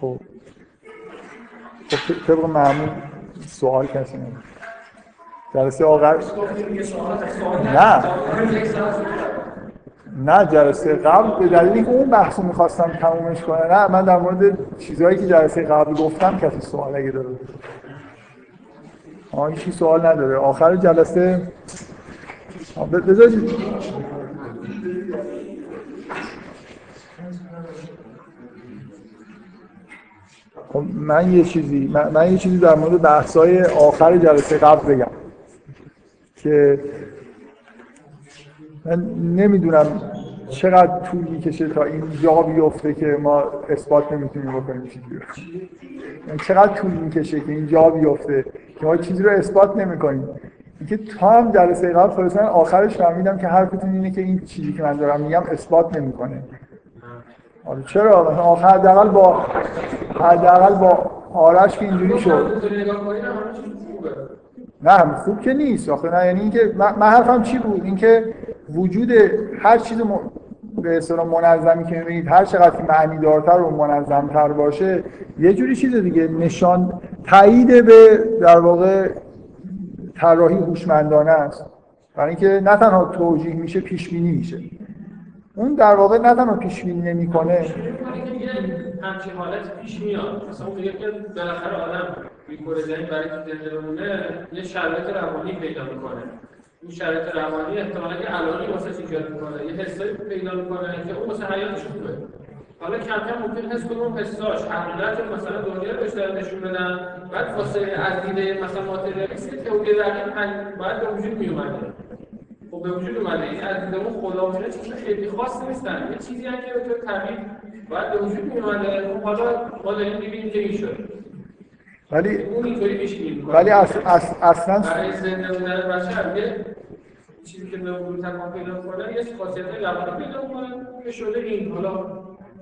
خب. خب طبق معمول سوال کسی نمید جلسه آخر نه. نه جلسه قبل. به دلیلی که اون بحث رو می‌خواستم تمومش کنه نه من در مورد چیزهایی که جلسه قبل گفتم کسی سوال اگه داره. آه هیچی سوال نداره. آخر جلسه بذارید خب من یه چیزی من, من یه چیزی در مورد بحث‌های آخر جلسه قبل بگم که من نمی‌دونم چقدر طول می‌کشه تا این جا بیفته که ما اثبات نمی‌تونیم بکنیم چیزی رو. یعنی چقدر طول می‌کشه که این جا بیفته که ما چیزی رو اثبات نمی‌کنیم. اینکه تا هم جلسه قبل خلاصا آخرش فهمیدم که حرفتون اینه که این چیزی که من دارم میگم اثبات نمی‌کنه. آره چرا؟ حداقل با حداقل با آرش که اینجوری شد. نه خوب که نیست. آخه نه یعنی اینکه من حرفم چی بود؟ اینکه وجود هر چیز م... به اصطلاح منظمی که می‌بینید هر چقدر معنی دارتر و منظمتر باشه یه جوری چیز دیگه نشان تایید به در واقع طراحی هوشمندانه است. برای اینکه نه تنها توجیه میشه پیش بینی میشه. اون در واقع نه تنها پیش بینی نمی‌کنه. همچین حالت پیش میاد. مثلا اون میگه که بالاخره آدم بیکوره زنی برای که زنده بمونه یه شرایط روانی پیدا می‌کنه. این شرایط روانی احتمالا یه علانی واسه ایجاد می‌کنه یه حسایی پیدا می‌کنه که اون واسه حیاتش خوبه. حالا کم کم ممکن حس کنه اون حساش حقیقت مثلا دنیا رو بیشتر نشون بدن بعد واسه از دیده مثلا ماتریالیستی تئوری دقیق باید به وجود میومده خب به وجود اومده. این از دید اون خدا چیز خیلی خاص نیستن. یه چیزی هم که به طور طبیعی باید به وجود میومده خب حالا ما داریم می‌بینیم که این شد ولی ولی اص... اص... اصلا برای زنده بودن بشر یه چیزی که به وجود تکان پیدا کنه یه خاصیت روانی پیدا کنه که شده این. حالا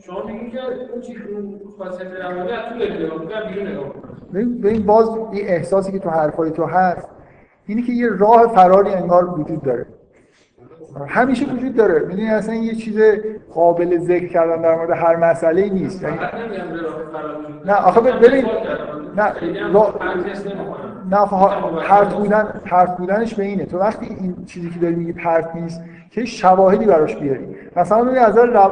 شما میگید که اون چیز اون خاصیت روانی از تو نگاه بیرون نگاه کنه به این باز این احساسی که تو حرفای تو هست اینی که یه راه فراری انگار وجود داره. همیشه وجود داره. می‌دونی اصلا یه چیز قابل ذکر کردن در مورد هر مسئله ای نیست نه آخه ببین نه. نه پرت بودن پرت بودنش به اینه. تو وقتی این چیزی که داری میگی پرت نیست که شواهدی براش بیاری. مثلا ببین از رو...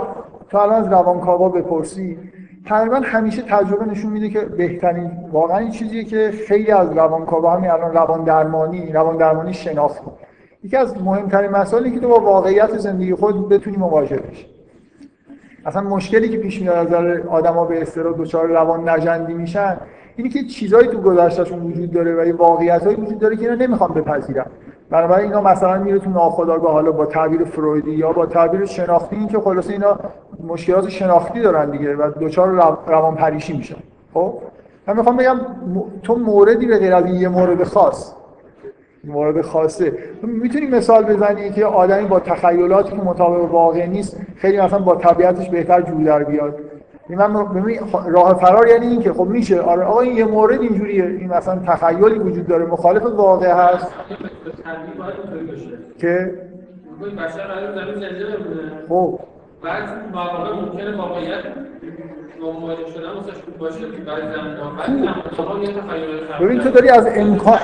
تو الان از روانکاوا بپرسی تقریبا همیشه تجربه نشون میده که بهترین واقعا این چیزیه که خیلی از روانکاوا همین الان روان درمانی روان درمانی شناخت یکی از مهمترین مسائلی که تو با واقعیت زندگی خود بتونی مواجه بشی. اصلا مشکلی که پیش میاد از نظر آدما به استرا دچار روان نجندی میشن اینی که چیزایی تو گذشتهشون وجود داره و یه واقعیتایی وجود داره که اینا نمی‌خوان بپذیرن. بنابراین اینا مثلا میره تو ناخودآگاه حالا با تعبیر فرویدی یا با تعبیر شناختی این که خلاصه اینا مشکلات شناختی دارن دیگه و دچار روان پریشی میشن. خب؟ من می‌خوام بگم تو موردی به غیر از یه مورد خاص مورد خاصه. می‌تونی مثال بزنی که آدمی با تخیلاتی که مطابق واقع نیست خیلی مثلا با طبیعتش بهتر جور در بیاد. من ببین راه فرار یعنی این که خب میشه. آره آقا این یه مورد اینجوریه. این مثلا تخیلی وجود داره. مخالف واقع هست. که خب. بعد واقعا ممکنه واقعیت مواجه شدن واسش خوب باشه که بعد ببین تو داری از امکان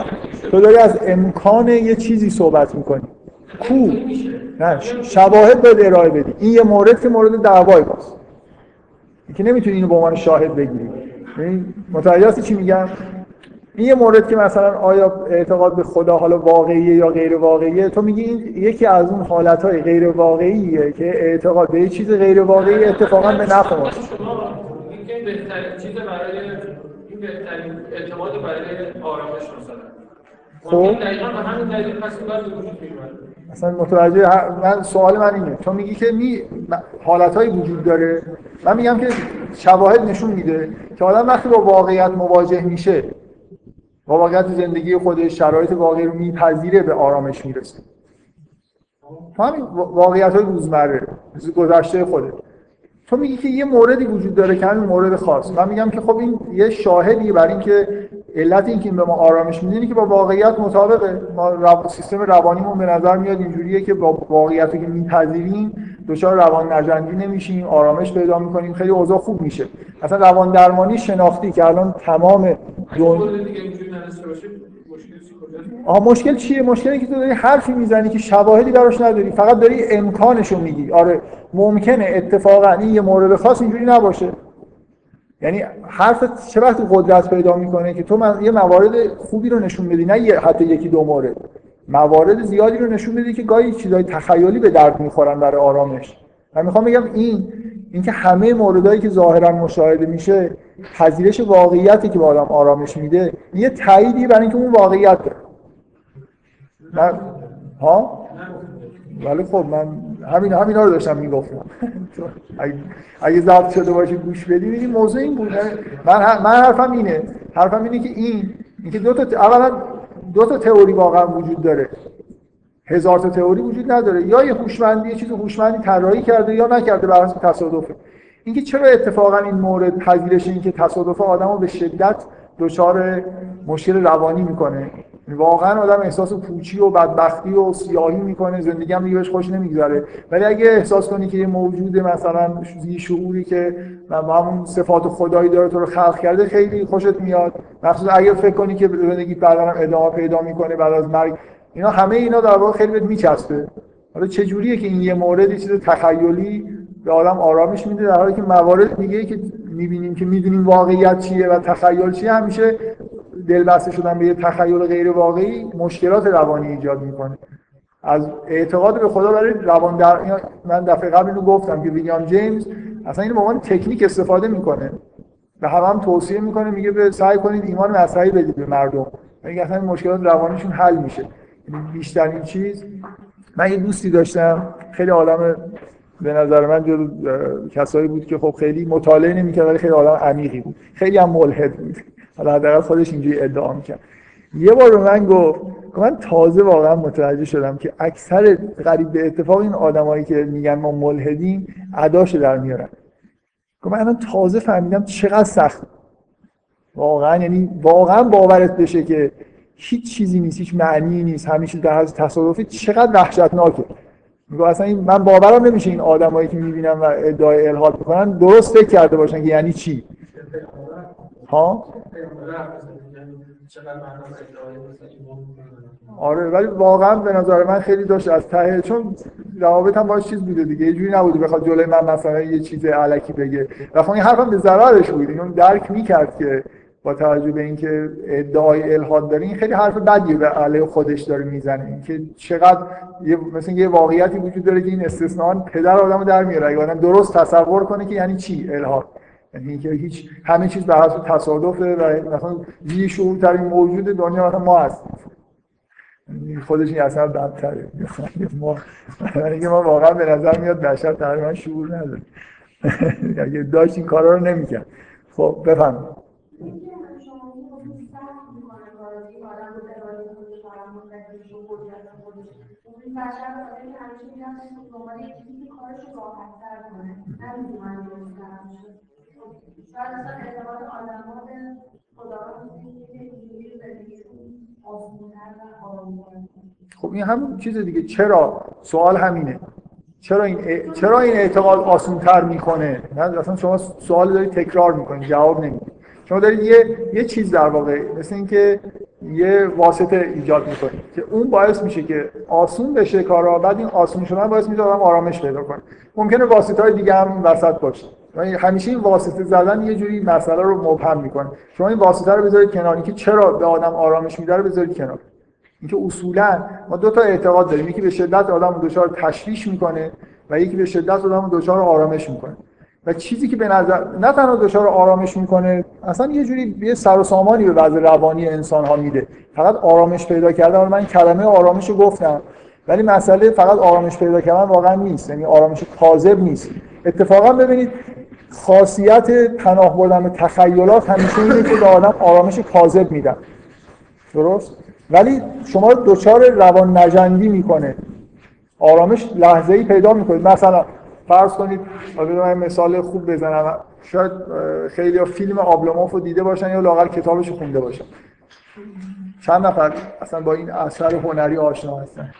تو داری از امکان یه چیزی صحبت می‌کنی. کو نه شواهد باید ارائه بدی. این یه مورد که مورد دعوای باست. که نمی‌تونی اینو به عنوان شاهد بگیری. متوجه چی میگم؟ این یه مورد که مثلا آیا اعتقاد به خدا حالا واقعیه یا غیر واقعیه؟ تو میگی این یکی از اون حالتهای غیر واقعیه که اعتقاد به چیز غیر واقعی اتفاقا به نفع ماست این بهترین چیز برای این بهترین اعتماد برای آرامش مثلا. خب. دقیقاً به همین دلیل پس مثلا متوجه من سوال من اینه. تو میگی که می حالتهایی وجود داره. من میگم که شواهد نشون میده که آدم وقتی با واقعیت مواجه میشه با واقعیت زندگی خودش شرایط واقعی رو میپذیره به آرامش می‌رسه. همین واقعیت های روزمره گذشته خوده تو میگی که یه موردی وجود داره که همین مورد خاص. من میگم که خب این یه شاهدی برای اینکه علت این که به ما آرامش میده که با واقعیت مطابقه ما رو... سیستم روانیمون به نظر میاد اینجوریه که با واقعیتی که میپذیریم دچار روان نجندی نمیشیم آرامش پیدا می‌کنیم خیلی اوضاع خوب میشه. اصلا روان درمانی شناختی که الان تمام دون... آها مشکل چیه؟ مشکلی که تو داری حرفی می‌زنی که شواهدی براش نداری فقط داری امکانشو میگی. آره ممکنه اتفاقا این یه مورد خاص اینجوری نباشه. یعنی حرف چه وقتی قدرت پیدا می‌کنه که تو من یه موارد خوبی رو نشون بدی نه یه حتی یکی دو مورد. موارد زیادی رو نشون بدی که گاهی چیزای تخیلی به درد می‌خورن برای آرامش. من می‌خوام بگم این اینکه همه موردهایی که ظاهرا مشاهده میشه پذیرش واقعیتی که به آدم آرامش میده یه تاییدی برای اینکه اون واقعیت داره من ها؟ ولی خب من همین همینا رو داشتم می‌گفتم. اگه ضبط شده باشه گوش بدید این موضوع این بود. من من حرفم اینه. حرفم اینه که این اینکه دو تا اولا دو تا تئوری واقعا وجود داره. هزار تا تئوری وجود نداره. یا یه هوشمندی یه چیز هوشمندی طراحی کرده یا نکرده بر اساس تصادفه اینکه چرا اتفاقا این مورد پذیرش اینکه تصادف آدمو به شدت دچار مشکل روانی می‌کنه؟ واقعا آدم احساس پوچی و بدبختی و سیاهی می‌کنه زندگی هم دیگه خوش نمیگذره. ولی اگه احساس کنی که یه موجود مثلا یه شعوری که همون صفات خدایی داره تو رو خلق کرده خیلی خوشت میاد. مخصوصا اگه فکر کنی که زندگی بعدا ادامه پیدا می‌کنه بعد از مرگ. اینا همه اینا در واقع خیلی بهت میچسبه. حالا چه جوریه که این یه مورد چیز تخیلی به آدم آرامش میده؟ در حالی که موارد دیگه که می‌بینیم که می‌دونیم واقعیت چیه و تخیل چیه همیشه دلبسته شدن به یه تخیل غیر واقعی مشکلات روانی ایجاد می‌کنه. از اعتقاد به خدا برای روان در من دفعه قبل اینو گفتم که ویلیام جیمز اصلا اینو به عنوان تکنیک استفاده می‌کنه. به هم, هم توصیه می‌کنه میگه به سعی کنید ایمان مذهبی بدید به مردم. اینکه اصلا مشکلات روانیشون حل میشه. یعنی بیشترین چیز من یه دوستی داشتم خیلی آدم به نظر من جز کسایی بود که خب خیلی مطالعه نمی‌کرد ولی خیلی آدم عمیقی بود. خیلی هم ملحد بود. حالا حداقل خودش اینجوری ادعا می‌کرد. یه بار به من گفت من تازه واقعا متوجه شدم که اکثر قریب به اتفاق این آدمایی که میگن ما ملحدیم اداشو در میارن. من الان تازه فهمیدم چقدر سخت. واقعا یعنی واقعا باورت بشه که هیچ چیزی نیست هیچ معنی نیست همیشه در حد تصادفی چقدر وحشتناکه. میگه اصلا من باورم نمیشه این آدمایی که می‌بینم و ادعای الهاد می‌کنن درست فکر کرده باشن که یعنی چی. ها؟ آره ولی واقعا به نظر من خیلی داشت از ته چون روابط هم باش چیز بوده دیگه یه جوری نبوده بخواد جلوی من مثلا یه چیز علکی بگه. و خب این حرفم به ضررش بود اون درک می‌کرد که با توجه به اینکه ادعای الهاد داره این خیلی حرف بدیه به علیه خودش داره می‌زنه. اینکه چقدر یه مثلا یه واقعیتی وجود داره که این استثنان پدر آدمو در میاره. اگه آدم درست تصور کنه که یعنی چی الهاد؟ یعنی اینکه هیچ همه چیز به حسب تصادفه و مثلا یه شعورترین موجود دنیا مثلا ما هستیم. یعنی خودش این اصلا بدتره. ما یعنی ما واقعا به نظر میاد بشر تقریبا شعور نداره. اگه داشت این کارا رو نمی‌کرد. خب بفهم خب این همون چیز دیگه. چرا؟ سوال همینه. چرا این چرا این اعتقاد آسان‌تر می‌کنه؟ نه اصلا شما سوال دارید تکرار می‌کنید جواب نمی‌دید. شما دارید یه یه چیز در واقع مثل اینکه یه واسطه ایجاد می‌کنید که اون باعث میشه که آسون بشه کارا بعد این آسون شدن باعث میشه آدم آرامش پیدا کنه. ممکنه واسطه های دیگه هم وسط باشه. همیشه این واسطه زدن یه جوری مسئله رو مبهم می‌کنه. شما این واسطه رو بذارید کنار. که چرا به آدم آرامش میده رو بذارید کنار. اینکه اصولا ما دو تا اعتقاد داریم. یکی به شدت آدم دچار تشویش می‌کنه و یکی به شدت آدم دچار آرامش می‌کنه. و چیزی که به نظر نه تنها دچار آرامش می‌کنه اصلا یه جوری یه سر و سامانی به وضع روانی انسان ها میده. فقط آرامش پیدا کردن. من کلمه آرامش رو گفتم ولی مسئله فقط آرامش پیدا کردن واقعا نیست. یعنی آرامش کاذب نیست. اتفاقا ببینید خاصیت پناه بردن به تخیلات همیشه اینه که به آدم آرامش کاذب میدن. درست؟ ولی شما رو دچار روان نجندی می‌کنه. آرامش لحظه ای پیدا می‌کنید مثلا فرض کنید من مثال خوب بزنم. شاید خیلی ها فیلم آبلوموف رو دیده باشن یا لاغر کتابش رو خونده باشن. چند نفر اصلا با این اثر هنری آشنا هستن؟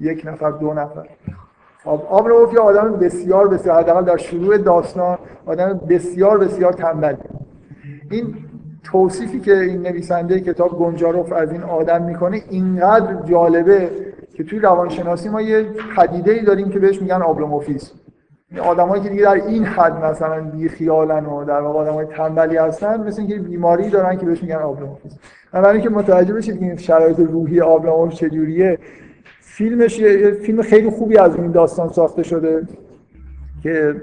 یک نفر دو نفر. آبراموف یه آدم بسیار بسیار حداقل در شروع داستان آدم بسیار بسیار تنبل این توصیفی که این نویسنده کتاب گنجاروف از این آدم می‌کنه اینقدر جالبه که توی روانشناسی ما یه پدیده ای داریم که بهش میگن آبلوموفیسم این آدمایی که دیگه در این حد مثلا بی خیالن و در واقع آدمای تنبلی هستن مثل اینکه بیماری دارن که بهش میگن آبلوموفیسم برای اینکه متوجه بشید که این شرایط روحی آبلوموف چجوریه فیلمش یه فیلم خیلی خوبی از این داستان ساخته شده که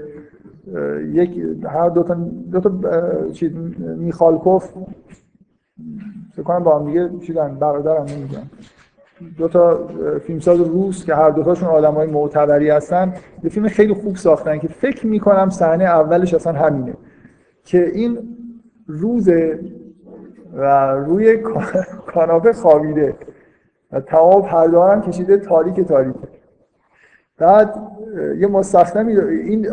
یک هر دو تا دو تا چیز میخالکوف فکر کنم با هم دیگه چیزن برادرم نمی‌دونم. دو تا فیلمساز روس که هر دوتاشون آدم های معتبری هستن یه فیلم خیلی خوب ساختن که فکر می‌کنم صحنه اولش اصلا همینه. که این روزه و روی کاناپه خوابیده. تمام پرده هم کشیده تاریک تاریک. بعد یه مستخدمی این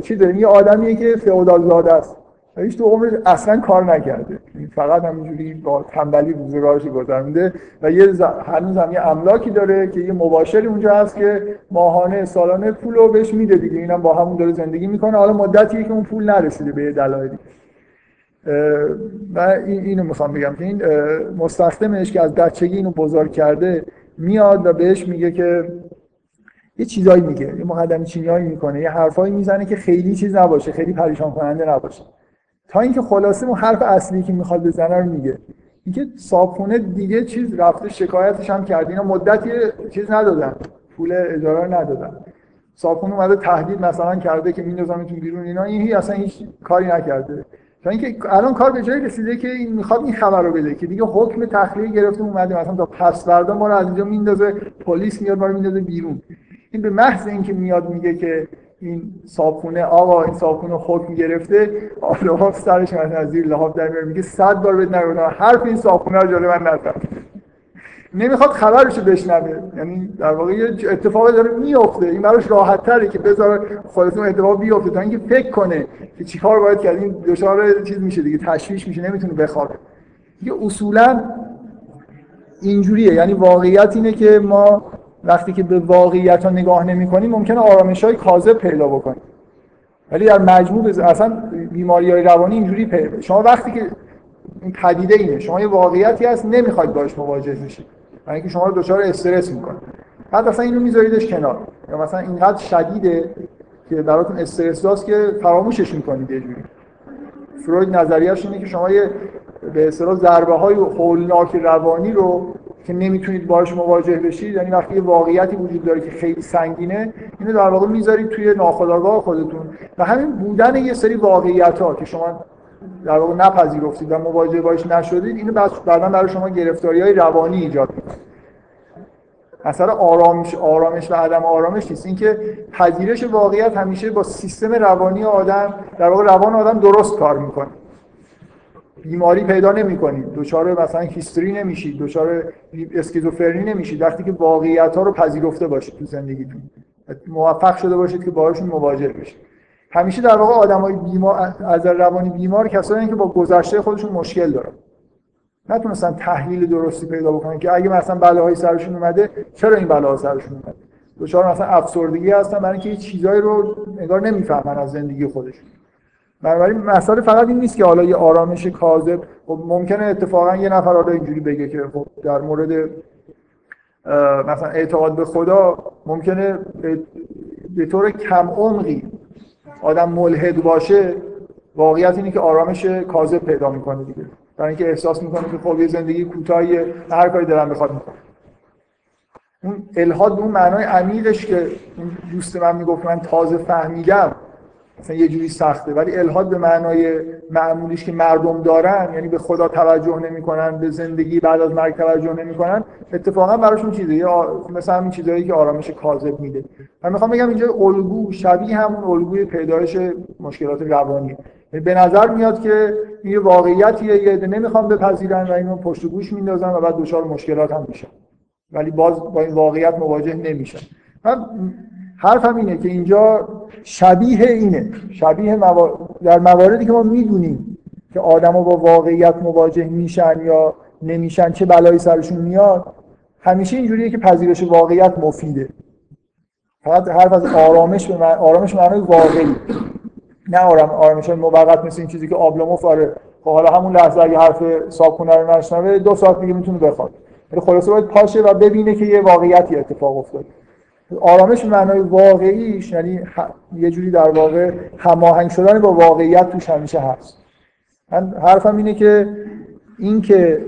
چی داریم؟ یه آدمیه که فئودال زاده است هیچ تو عمرش اصلا کار نکرده. فقط همینجوری با تنبلی روزگارش گذرونده و یه ز... هنوز هم یه املاکی داره که یه مباشری اونجا هست که ماهانه سالانه پول رو بهش میده دیگه. اینم با همون داره زندگی می‌کنه. حالا مدتیه که اون پول نرسیده به دلایلی. و اینو می‌خوام بگم که این مستخدمش که از بچگی اینو بزرگ کرده میاد و بهش میگه که یه چیزایی میگه یه مقدم چینیایی می‌کنه یه حرفایی می‌زنه که خیلی چیز نباشه خیلی پریشان کننده نباشه. تا اینکه خلاصه اون حرف اصلی که می‌خواد بزنه رو میگه. اینکه صابخونه دیگه چیز رفته شکایتش هم کرد اینا مدتی چیز ندادن پول اجاره ندادن. صابخونه اومده تهدید مثلا کرده که میندازمتون بیرون اینا. این اصلا هیچ کاری نکرده. تا اینکه الان کار به جایی رسیده که این می‌خواد این خبر رو بده که دیگه حکم تخلیه گرفته اومده مثلا تا پس فردا ما رو از اینجا میندازه پلیس میاد ما رو میندازه بیرون. این به محض اینکه میاد میگه که این صابخونه آقا این صابخونه حکم گرفته لحاف سرش از زیر لحاف در میگه صد بار بهت نگفتم حرف این صابخونه رو جلوی من نزن. نمی‌خواد خبرشو بشنوه. یعنی در واقع یه اتفاقی داره میفته این براش راحت تره که بذاره خودتون اتفاق بیفته تا اینکه فکر کنه که چیکار باید کرد. این دچار چیز میشه دیگه تشویش میشه نمی‌تونه بخوابه. دیگه اصولا اینجوریه. یعنی واقعیت اینه که ما وقتی که به واقعیت ها نگاه نمی کنیم ممکنه آرامش های کاذب پیدا بکنیم. ولی در مجموع اصلا بیماری های روانی اینجوری پیدا شما وقتی که این پدیده اینه شما یه واقعیتی هست نمی‌خواید باش مواجه بشید برای اینکه شما رو دچار استرس می‌کنه. بعد اصلا اینو میذاریدش کنار. یا مثلا اینقدر شدیده که براتون استرس داست که فراموشش می‌کنید یه جوری. فروید نظریه‌اش اینه که شما یه به اصطلاح ضربه های هولناک روانی رو که نمی‌تونید باهاش مواجه بشید یعنی وقتی یه واقعیتی وجود داره که خیلی سنگینه اینو در واقع می‌ذارید توی ناخودآگاه خودتون. و همین بودن یه سری واقعیت ها که شما در واقع نپذیرفتید و مواجه باش نشدید اینو بعدا برای شما گرفتاری های روانی ایجاد می‌کنه. اثر آرامش آرامش و عدم آرامش نیست. اینکه پذیرش واقعیت همیشه با سیستم روانی آدم در واقع روان آدم درست کار می‌کنه. بیماری پیدا نمی کنید دچار مثلا هیستری نمیشید دچار اسکیزوفرنی نمیشید وقتی که واقعیت ها رو پذیرفته باشید تو زندگیتون. موفق شده باشید که باهاشون مواجه بشید همیشه در واقع آدمای بیمار از روانی بیمار کسایی که با گذشته خودشون مشکل دارن. نتونستن تحلیل درستی پیدا بکنن که اگه مثلا بلاهای سرشون اومده چرا این بلاها سرشون اومده؟ دچار مثلا افسردگی هستن برای اینکه چیزایی رو نگار نمی‌فهمن از زندگی خودشون. بنابراین مسئله فقط این نیست که حالا یه آرامش کاذب خب ممکنه اتفاقا یه نفر حالا اینجوری بگه که خب در مورد مثلا اعتقاد به خدا ممکنه به طور کم عمقی آدم ملحد باشه واقعیت اینه که آرامش کاذب پیدا می‌کنه دیگه. برای اینکه احساس می‌کنه که خب یه زندگی کوتاهی هر کاری دلم بخواد می‌کنه اون الهاد به اون معنای عمیقش که دوست من می‌گفت من تازه فهمیدم مثلا یه جوری سخته. ولی الهاد به معنای معمولیش که مردم دارن یعنی به خدا توجه نمی‌کنن به زندگی بعد از مرگ توجه نمی‌کنن اتفاقا براشون چیزه. مثلا همین چیزایی که آرامش کاذب میده. من می‌خوام بگم اینجا الگو شبیه همون الگوی پیدایش مشکلات روانی. یعنی به نظر میاد که یه واقعیتیه یه نمی‌خوام بپذیرن و اینو پشت گوش میندازن و بعد دچار مشکلات هم میشن. ولی باز با این واقعیت مواجه نمیشن. من حرفم اینه که اینجا شبیه اینه. شبیه در مواردی که ما می‌دونیم که آدما با واقعیت مواجه میشن یا نمیشن چه بلایی سرشون میاد همیشه اینجوریه که پذیرش واقعیت مفیده. فقط حرف از آرامش به من... آرامش معنای واقعی. نه آرام آرامش موقت مثل این چیزی که آبلوموف آره. خب حالا همون لحظه اگه حرف صابخونه رو نشنوه دو ساعت دیگه می‌تونه بخواد. ولی خلاصه باید پاشه و ببینه که یه واقعیتی اتفاق افتاد. آرامش معنای واقعیش یعنی یه جوری در واقع هماهنگ شدن با واقعیت توش همیشه هست. من حرفم اینه که این که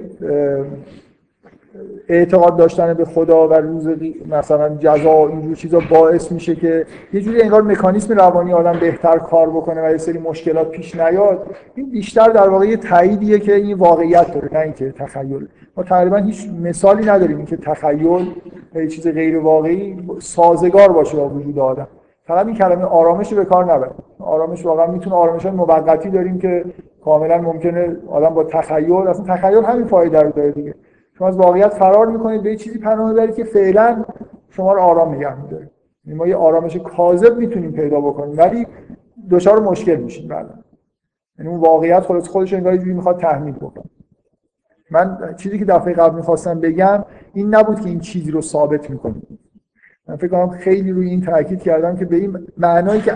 اعتقاد داشتن به خدا و روز مثلا جزا اینجور چیزا باعث میشه که یه جوری انگار مکانیسم روانی آدم بهتر کار بکنه و یه سری مشکلات پیش نیاد این بیشتر در واقع یه تاییدیه که این واقعیت داره نه اینکه تخیل. ما تقریبا هیچ مثالی نداریم که تخیل یه چیز غیر واقعی سازگار باشه با وجود آدم. فقط این کلمه آرامش رو به کار نبریم آرامش واقعا می‌تونه آرامش موقتی داریم که کاملا ممکنه آدم با تخیل اصلا تخیل همین فایده رو داره دیگه. شما از واقعیت فرار می‌کنید به چیزی پناه می‌برید که فعلا شما رو آرام نگه میداره. یعنی ما یه آرامش کاذب می‌تونیم پیدا بکنیم ولی دچار مشکل میشیم بعد یعنی اون واقعیت خلاص خودش انگار جوری می‌خواد تحمیل بکنه. من چیزی که دفعه قبل می‌خواستم بگم این نبود که این چیزی رو ثابت می‌کنه من فکر کنم خیلی روی این تاکید کردم که به این معنایی که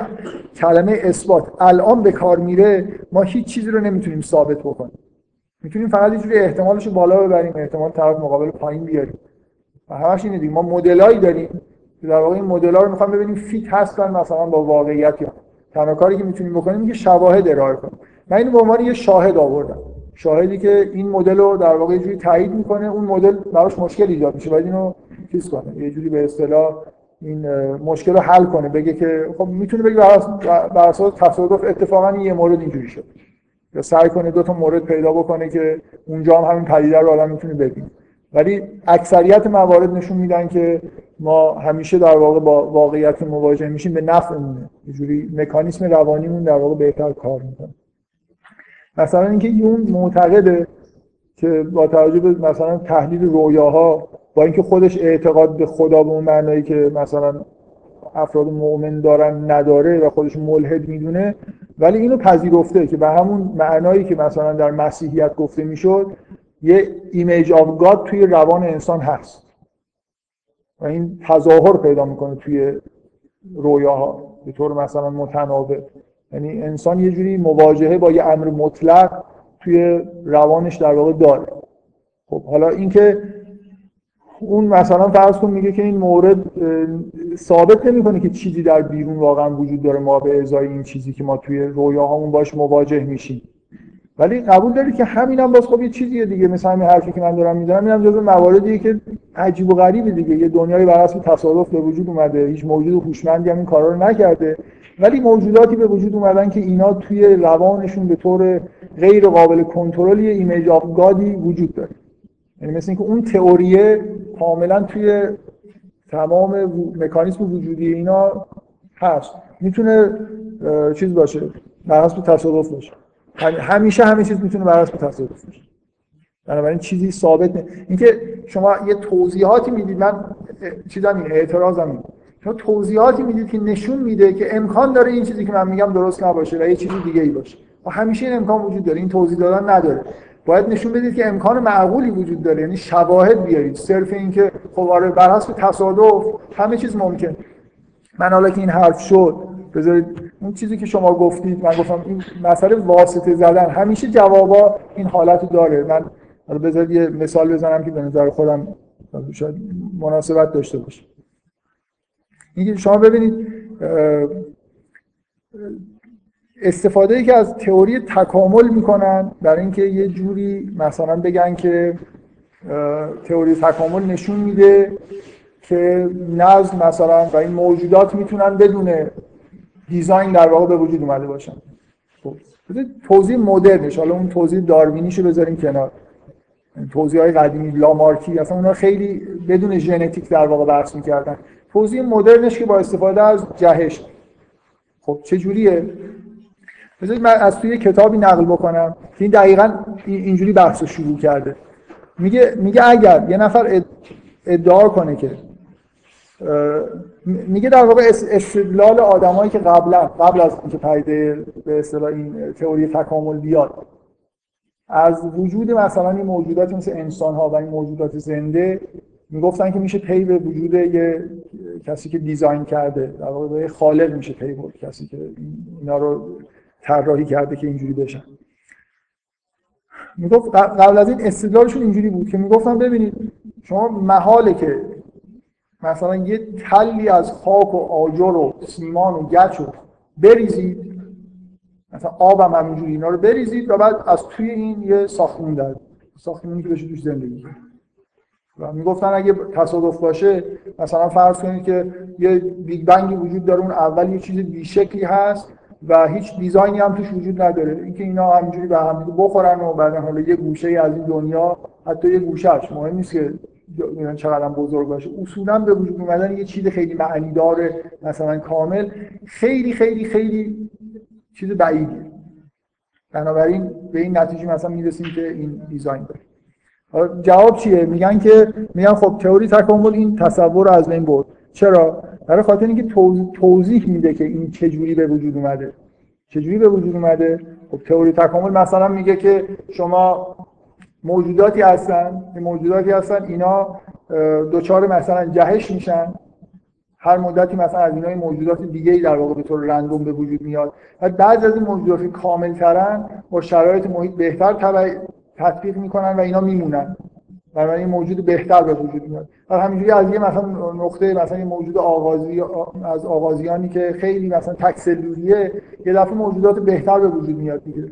کلمه اثبات الان به کار میره ما هیچ چیزی رو نمی‌تونیم ثابت بکنیم. می‌تونیم فقط یه جوری احتمالش رو بالا ببریم احتمال طرف مقابل پایین بیاریم. و همش اینه دیگه ما مدلایی داریم. در واقع این مدل‌ها رو می‌خوام ببینیم فیت هستن مثلا با واقعیت یا تنها کاری که می‌تونیم بکنیم که شواهد ارائه کنیم. من اینو به عنوان یه شاهد آوردم. شاهدی که این مدل رو در واقع جوری تایید می‌کنه اون مدل براش مشکل ایجاد میشه باید اینو چیز کنه یه جوری به اصطلاح این مشکل رو حل کنه بگه که خب می‌تونه بگه بر اساس تصادف اتفاقا یه مورد اینجوری شد. یا سعی کنه دو تا مورد پیدا بکنه که اونجا هم همین پدیده رو آدم می‌تونه ببینه. ولی اکثریت موارد نشون میدن که ما همیشه در واقع با واقعیت مواجه میشیم به نفعمونه. یه جوری مکانیسم روانیمون در واقع بهتر کار می‌کنه. مثلا اینکه یون معتقده که با توجه به مثلا تحلیل رویاها با اینکه خودش اعتقاد به خدا به اون معنایی که مثلا افراد مؤمن دارن نداره و خودش ملحد می‌دونه ولی اینو پذیرفته که به همون معنایی که مثلا در مسیحیت گفته می‌شد یه image of God توی روان انسان هست. و این تظاهر پیدا می‌کنه توی رویاها به طور مثلا متناوب. یعنی انسان یه جوری مواجهه با یه امر مطلق توی روانش در واقع داره. خب حالا اینکه اون مثلا فرض کن میگه که این مورد ثابت نمی‌کنه که چیزی در بیرون واقعا وجود داره ما به ازای این چیزی که ما توی رویاهامون باش مواجه میشیم. ولی قبول داری که همین هم باز خب یه چیزیه دیگه مثلا همین حرفی که من دارم می‌زنم اینم جزو مواردیه که عجیب و غریبه دیگه. یه دنیای بر تصادف به وجود اومده هیچ موجود هوشمندی هم این کارا رو نکرده. ولی موجوداتی به وجود اومدن که اینا توی روانشون به طور غیر قابل کنترلی image of God ی وجود داره. یعنی مثل اینکه اون تئوریه کاملا توی تمام مکانیسم وجودی اینا هست. می‌تونه چیز باشه بر حسب تصادف باشه. همیشه همه چیز می‌تونه بر حسب تصادف باشه. بنابراین چیزی ثابت نه. اینکه شما یه توضیحاتی می‌دید من چیزم اعتراضم شما توضیحاتی می‌دید که نشون میده که امکان داره این چیزی که من میگم درست نباشه و یه چیزی دیگه ای باشه. و همیشه این امکان وجود داره. این توضیح دادن نداره. باید نشون بدید که امکان معقولی وجود داره. یعنی شواهد بیارید. صرف اینکه خب آره بر حسب تصادف همه چیز ممکن. من حالا که این حرف شد بذارید اون چیزی که شما گفتید من گفتم این مسئله واسطه زدن. همیشه جوابا این حالت داره. من حالا بذارید یه مثال بزنم که به نظر خودم شاید مناسبت داشته باشه. اینکه شما ببینید استفاده ای که از تئوری تکامل می‌کنن برای اینکه یه جوری مثلا بگن که تئوری تکامل نشون میده که نظم مثلا و این موجودات می‌تونن بدون دیزاین در واقع به وجود اومده باشن. خب توضیح مدرنش. حالا اون توضیح داروینیشو بذاریم کنار. توضیح های قدیمی لامارکی اصلا اونا خیلی بدون ژنتیک در واقع بحث می‌کردن. توضیح مدرنش که با استفاده از جهش. خب چه جوریه بذارید من از توی کتابی نقل بکنم که این دقیقا اینجوری بحث رو شروع کرده. میگه میگه اگر یه نفر ادعا کنه که میگه در واقع استدلال آدمایی که قبلا قبل از اینکه پیده به اصطلاح این تئوری تکامل بیاد از وجود مثلا این موجودات مثل انسان ها و این موجودات زنده می‌گفتن که میشه پی به وجود یه کسی که دیزاین کرده در واقع خالق میشه تیبل کسی که اینا رو طراحی کرده که اینجوری بشن. می‌گفت قبل از این استدلالشون اینجوری بود که می‌گفتن ببینید شما محاله که مثلا یه تلی از خاک و آجر و سیمان و گچ رو بریزید مثلا آبم همینجوری اینا رو بریزید و بعد از توی این یه ساختمون در ساختمونی که بشه توش زندگی کنید. و می‌گفتن اگه تصادف باشه مثلا فرض کنید که یه بیگ بنگی وجود داره اون اول یه چیز بیشکلی هست و هیچ دیزاینی هم توش وجود نداره. اینکه اینا همینجوری به هم بخورن و بعد حالا یه گوشه از این دنیا حتی یه گوشهش مهم نیست که چقدر بزرگ باشه. اصولا به وجود اومدن یه چیز خیلی معنی داره مثلا کامل خیلی خیلی خیلی چیز بعیدیه بنابراین به این نتیجه مثلا می‌رسیم که این دیزاین داره. جواب چیه؟ میگن که میگن خب تئوری تکامل این تصور رو از بین برد. چرا؟ برای خاطر اینکه توضیح میده که این چجوری به وجود اومده. چجوری به وجود اومده؟ خب تئوری تکامل مثلا میگه که شما موجوداتی هستن موجوداتی هستن اینا دوچار مثلا جهش میشن. هر مدتی مثلا از اینا موجودات دیگه ای در واقع به طور رندوم به وجود میاد. و بعضی از این موجودات کامل ترن با شرایط محیط بهتر تطبیق می‌کنن و اینا میمونن. بنابراین موجود بهتر به وجود میاد. و همینجوری از یه مثلا نقطه مثلا یه موجود آغازی از آغازیانی که خیلی مثلا تکسلوریه یه دفعه موجودات بهتر به وجود میاد دیگه.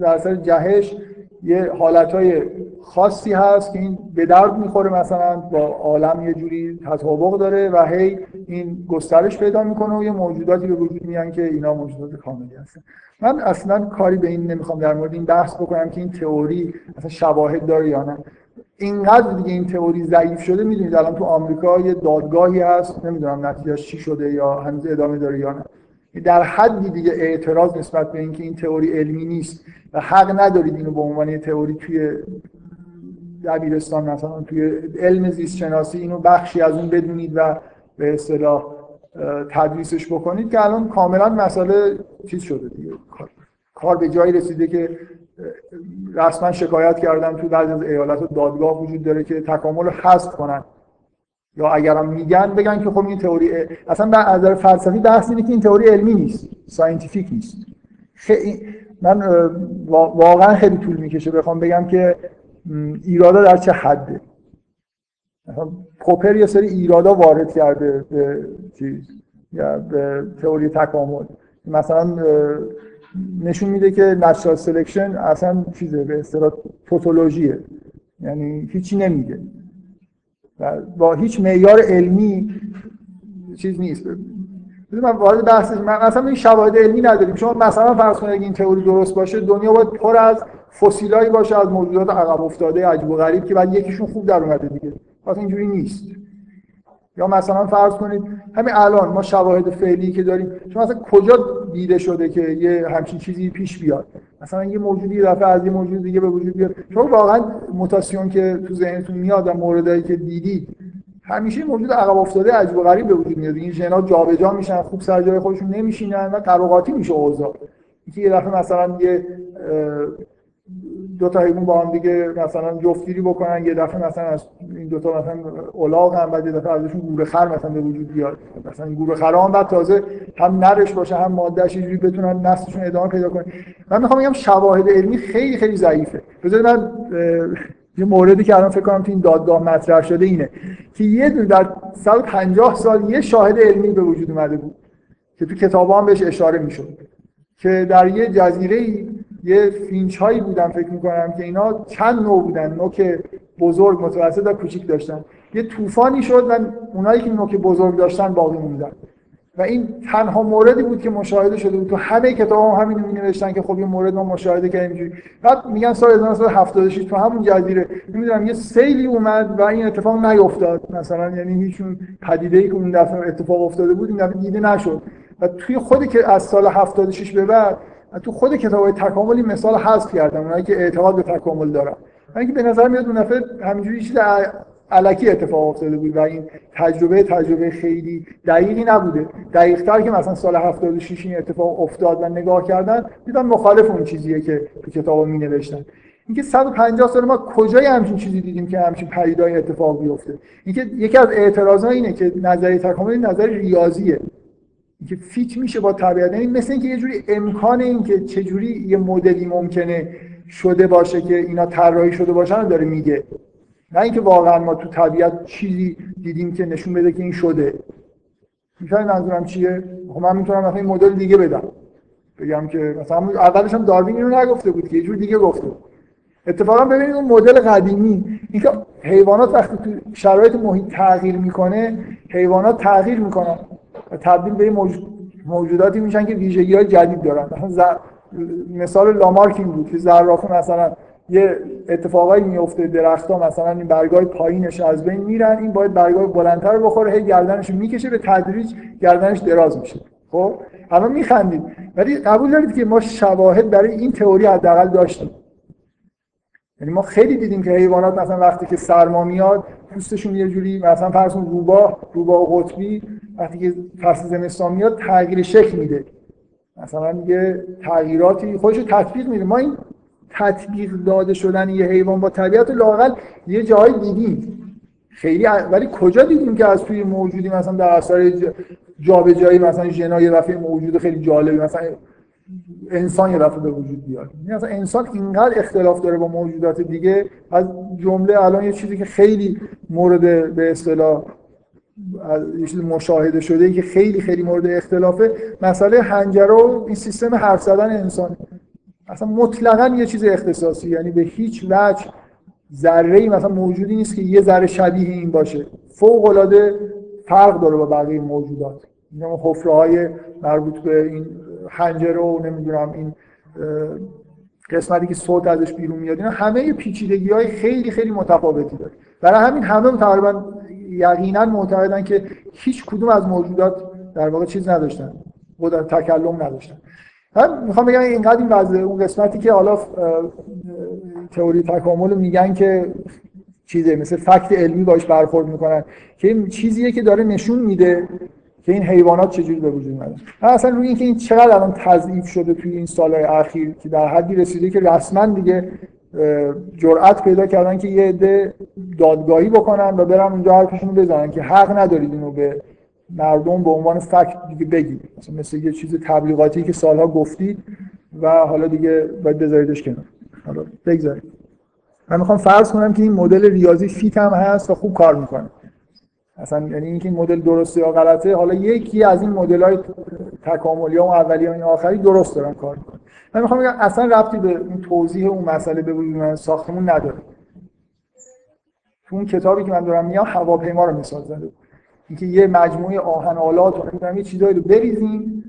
در اثر جهش یه حالتهای خاصی هست که این به درد می‌خوره مثلا با عالم یه جوری تطابق داره و هی این گسترش پیدا می‌کنه و یه موجوداتی به وجود میان که اینا موجودات کاملی هستن. من اصلا کاری به این نمی‌خوام در مورد این بحث بکنم که این تئوری اصلا شواهد داره یا نه. اینقدر دیگه این تئوری ضعیف شده می‌دونید الان تو آمریکا یه دادگاهی هست نمی‌دونم نتیجهش چی شده یا هنوز ادامه داره یا نه. در حدی دیگه اعتراض نسبت به اینکه این تئوری علمی نیست و حق ندارید اینو به عنوان تئوری توی دبیرستان مثلا توی علم زیست شناسی اینو بخشی از اون بدونید و به اصطلاح تدریسش بکنید که الان کاملا مسئله چیز شده دیگه کار به جایی رسیده که رسما شکایت کردن تو بعضی از ایالات دادگاه وجود داره که تکامل رو حذف کنن. یا اگرم میگن بگن که خب این تئوری اصلا به نظر فلسفی بحث اینه که این تئوری علمی نیست scientific نیست. من واقعا خیلی طول می‌کشه بخوام بگم که ایرادا در چه حده؟ پوپر یه سری ایرادا وارد کرده به چیز یا به تئوری تکامل. مثلا نشون میده که natural selection اصلا چیزه به اصطلاح توتولوژیه یعنی هیچی نمیگه. و با هیچ معیار علمی چیز نیست. من وارد بحث من اصلا این شواهد علمی نداریم. شما مثلا فرض کنید اگه این تئوری درست باشه دنیا باید پر از فسیلایی باشه از موجودات عقب افتاده عجیب و غریب که بعد یکیشون خوب در اومده دیگه. واسه اینجوری نیست. یا مثلا فرض کنید همین الان ما شواهد فعلی که داریم شما مثلا کجا دیده شده که یه همچین چیزی پیش بیاد. مثلا یه موجودی دفعه از یه موجود دیگه به وجود بیاد. شما واقعا موتاسیون که تو ذهنتون میاد و موردایی که دیدید همیشه موجود عقب افتاده عجیب و غریب به وجود میاد. این ژنا جابجا میشن خوب سر جای خودشون نمیشینن و قراقاتی میشه اوضاع. اینکه یه دفعه مثلا یه دو تا حیوان با هم دیگه مثلا جفتگیری بکنن یه دفعه مثلا از این دو تا مثلا الاغ هم بعد یه دفعه ازشون گوره خر مثلا به وجود بیاد. مثلا گوره خرا هم بعد تازه هم نرش باشه هم مادهش اینجوری بتونن نسلشون ادامه پیدا کنه من می‌خوام بگم شواهد علمی خیلی خیلی ضعیفه. بذارید من یه موردی که الان فکر کنم تو این دادگاه مطرح شده اینه که یه دونه در 150 سال یه شاهد علمی به وجود اومده بود که تو کتابا هم بهش اشاره می‌شد که در یه جزیره یه فینچ هایی بودن فکر می‌کنم که اینا چند نوع بودن نوک بزرگ متوسط و کوچیک داشتن. یه طوفانی شد و اونایی که نوک بزرگ داشتن باقی موندن. و این تنها موردی بود که مشاهده شده بود. تو همه کتاب هم همینو می نوشتن که خب این مورد ما مشاهده کردیم اینجوری. بعد میگن سال 1976 تو همون جزیره. نمی‌دونم یه سیلی اومد و این اتفاق نیفتاد مثلا یعنی هیچون پدیده ای که اون دفعه اتفاق افتاده بود این دفعه دیده نشد. و توی خودی که از سال 76 به بعد تو خود کتاب های تکاملی مثال حذف کردم اونایی که اعتقاد به تکامل دارن. من اینکه به نظر میاد اون دفعه همینجوری چیز علکی اتفاق افتاده بود و این تجربه تجربه خیلی دقیقی نبوده. دقیقتر که مثلا سال 76 این اتفاق افتاد و نگاه کردن دیدم مخالف اون چیزیه که تو کتاب می نوشتن اینکه 150 سال ما کجای همچین چیزی دیدیم که همچین پدیدای اتفاق بیفته؟ اینکه یکی از اعتراضا اینه که نظریه تکامل نظر ریاضیه. اینکه فیت میشه با طبیعت. یعنی مثل اینکه یه جوری امکان این که چجوری یه مدلی ممکنه شده باشه که اینا طراحی شده باشن داره میگه. نه اینکه واقعا ما تو طبیعت چیزی دیدیم که نشون بده که این شده. می‌فهمی منظورم چیه؟ خب من می‌تونم مثلا این مدل دیگه بدم. بگم که مثلا اولش هم داروین اینو نگفته بود که یه جور دیگه گفته. اتفاقا ببینید اون مدل قدیمی اینکه حیوانات وقتی تو شرایط محیط تغییر می‌کنه حیوانات تغییر می‌کنن. و تبدیل به موجوداتی میشن که ویژگی های جدید دارن. مثلا مثال لامارک این بود که زرافه مثلا یه اتفاقایی میفته درختها مثلا این برگای پایینش از بین میرن این باید برگای بلندتر بخوره هی گردنش می‌کشه به تدریج گردنش دراز میشه. خب؟ الان میخندید. ولی قبول دارید که ما شواهد برای این تئوری حداقل داشتیم. یعنی ما خیلی دیدیم که حیوانات مثلا وقتی که سرما میاد پوستشون یه جوری مثلا فرض روباه روباه قطبی وقتی که فصل زمستان میاد تغییر شکل میده. مثلا یه تغییراتی خودش تطبیق میده. ما این تطبیق داده شدن یه حیوان با طبیعت لاقل یه جایی دیدیم. خیلی ولی کجا دیدیم که از توی موجودی مثلا در اثر جابجایی مثلا ژنای دفعه موجود خیلی جالبی مثلا انسان یه دفعه به وجود بیاد. یعنی انسان اینقدر اختلاف داره با موجودات دیگه از جمله الان یه چیزی که خیلی مورد به اصطلاح یه چیز مشاهده شده که خیلی خیلی مورد اختلافه مسئله حنجره و این سیستم حرف زدن انسان. اصلا مطلقا یه چیز اختصاصی یعنی به هیچ وجه ذره ای مثلا موجودی نیست که یه ذره شبیه این باشه. فوق العاده فرق داره با بقیه موجودات. این حفره های مربوط به این حنجره و نمی‌دونم این قسمتی که صوت ازش بیرون میاد اینا همه پیچیدگی های خیلی خیلی متفاوتی داره. برای همین همه تقریبا یقینا معتقدن که هیچ کدوم از موجودات در واقع چیز نداشتن قدرت تکلم نداشتن. من می‌خوام بگم اینقدر این وضع اون قسمتی که حالا تئوری تکامل میگن که چیزه مثل فکت علمی باش برخورد می‌کنن که این چیزیه که داره نشون میده که این حیوانات چجوری به وجود اومدن؟ اصلا روی اینکه این چقدر الان تضعیف شده توی این سالهای اخیر که در حدی رسیده که رسما دیگه جرأت پیدا کردن که یه عده دادگاهی بکنن و برن اونجا حرفشون بزنن که حق ندارید اینو به مردم به عنوان فکت دیگه بگید. مثلا مثل یه چیز تبلیغاتی که سالها گفتید و حالا دیگه باید بذاریدش کنار. حالا بگذارید. من می‌خوام فرض کنم که این مدل ریاضی فیت هم هست و خوب کار می‌کنه. اصلا یعنی اینکه این مدل درسته یا غلطه حالا یکی از این مدل های تکاملی و اولی و این آخری درست دارن کار می‌کنه من می‌خوام بگم اصلا ربطی به این توضیح اون مسئله به وجود ساختمون نداره. تو اون کتابی که من دارم میام هواپیما رو مثال اینکه یه مجموعه آهن آلات و نمی‌دونم یه چیزایی رو بریزیم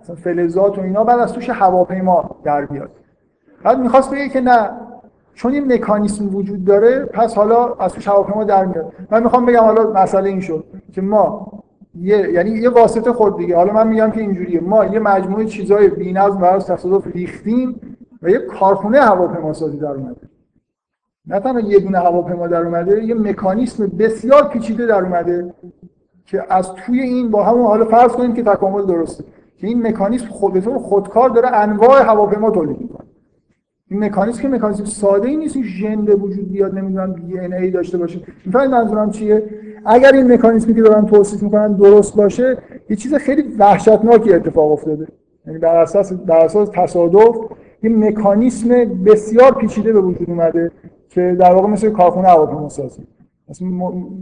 مثلا فلزات و اینا بعد از توش هواپیما در بیاد. بعد می‌خواست بگه که نه چون این مکانیسم وجود داره پس حالا از توش هواپیما در میاد. من می‌خوام بگم حالا مسئله این شد که ما یه یعنی یه واسطه خود دیگه. حالا من میگم که اینجوریه. ما یه مجموعه چیزای بی‌نظم برای تصادف ریختیم و یه کارخونه هواپیما سازی در اومده. نه تنها یه دونه هواپیما در اومده یه مکانیسم بسیار پیچیده در اومده که از توی این با همون حالا فرض کنیم که تکامل درسته که این مکانیسم خود به طور خودکار داره انواع هواپیما تولید می‌کنه. این مکانیسم که مکانیسم ساده ای نیست ژن به وجود بیاد نمی‌دونم دی ان ای داشته باشه. می‌فهمید منظورم چیه؟ اگر این مکانیسمی که دارن توصیف می‌کنن درست باشه یه چیز خیلی وحشتناکی اتفاق افتاده. یعنی بر اساس بر اساس تصادف یه مکانیسم بسیار پیچیده به وجود اومده که در واقع مثل کارخونه هواپیما سازی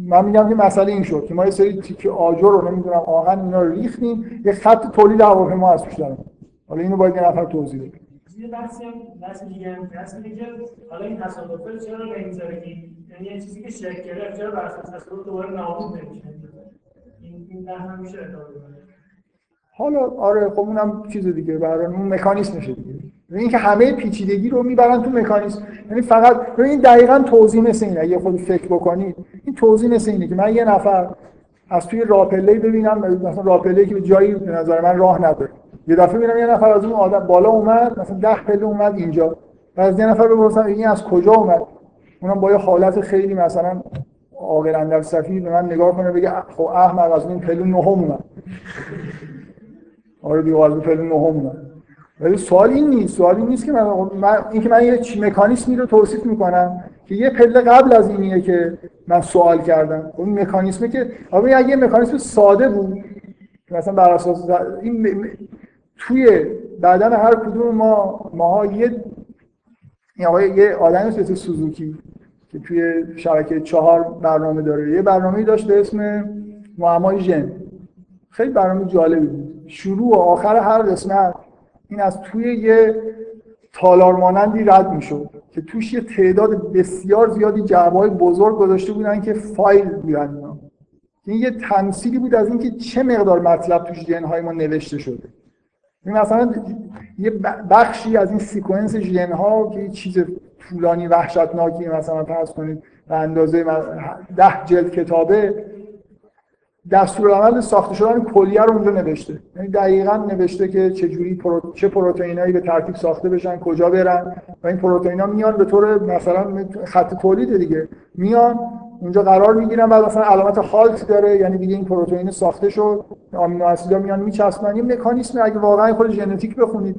من میگم که مسئله این شد که ما یه سری تیک آجر رو نمی‌دونم آهن اینا رو ریختیم یه خط تولید هواپیما از توش حالا اینو باید یه نفر توضیح بده. یه بحثی هم بحث دیگه هم هست که حالا این تصادفه چرا این یعنی یه چیزی که شکل گرفت چرا بر اساس تصادف دوباره نابود نمیشه؟ این این هم میشه حالا آره خب اونم چیز دیگه برای اون مکانیزمشه دیگه. این که همه پیچیدگی رو می‌برن تو مکانیزم یعنی فقط این دقیقا توضیح مثل اینه اگه خود فکر بکنید این توضیح مثل اینه که من یه نفر از توی راپله ببینم مثلا راپله که به جایی به نظر من راه نداره. یه دفعه می‌بینم یه نفر از اون آدم بالا اومد مثلا ده پله اومد اینجا. از یه نفر بپرسم این از کجا اومد؟ اونم با یه حالت خیلی مثلا عاقل اندر صفی به من نگاه کنه بگه خب احمد از این پله نهم اومد. آره دیگه از پله نهم اومد. ولی سوال این نیست سوال این نیست که من, من اینکه من یه مکانیزمی رو توصیف می‌کنم که یه پله قبل از اینیه که من سوال کردم. اون مکانیزمی که اگه یه مکانیزم ساده بود مثلا بر اساس این توی بدن هر کدوم ما ماها یه یه آدمی مثل سوزوکی که توی شبکه چهار برنامه داره. یه برنامه داشت به اسم معمای ژن. خیلی برنامه جالبی بود. شروع و آخر هر قسمت این از توی یه تالار مانندی رد می‌شد که توش یه تعداد بسیار زیادی جعبه بزرگ گذاشته بودن که فایل بودن این یه تمثیلی بود از اینکه چه مقدار مطلب توش ژن ما نوشته شده. مثلا یه بخشی از این sequence ژن ها که چیز طولانی وحشتناکی مثلا فرض کنید به اندازه ده جلد کتابه دستورالعمل ساخته شدن کلیه رو اونجا نوشته. یعنی دقیقا نوشته که چجوری پرو... چه پروتئینایی به ترتیب ساخته بشن کجا برن. و این پروتئینا میان به طور مثلا خط تولید دیگه. میان اونجا قرار می‌گیرن بعد مثلا علامت halt داره یعنی دیگه این پروتئین ساخته شد آمینو اسیدا میان میچسبن. یه مکانیزم اگه واقعا خود ژنتیک بخونید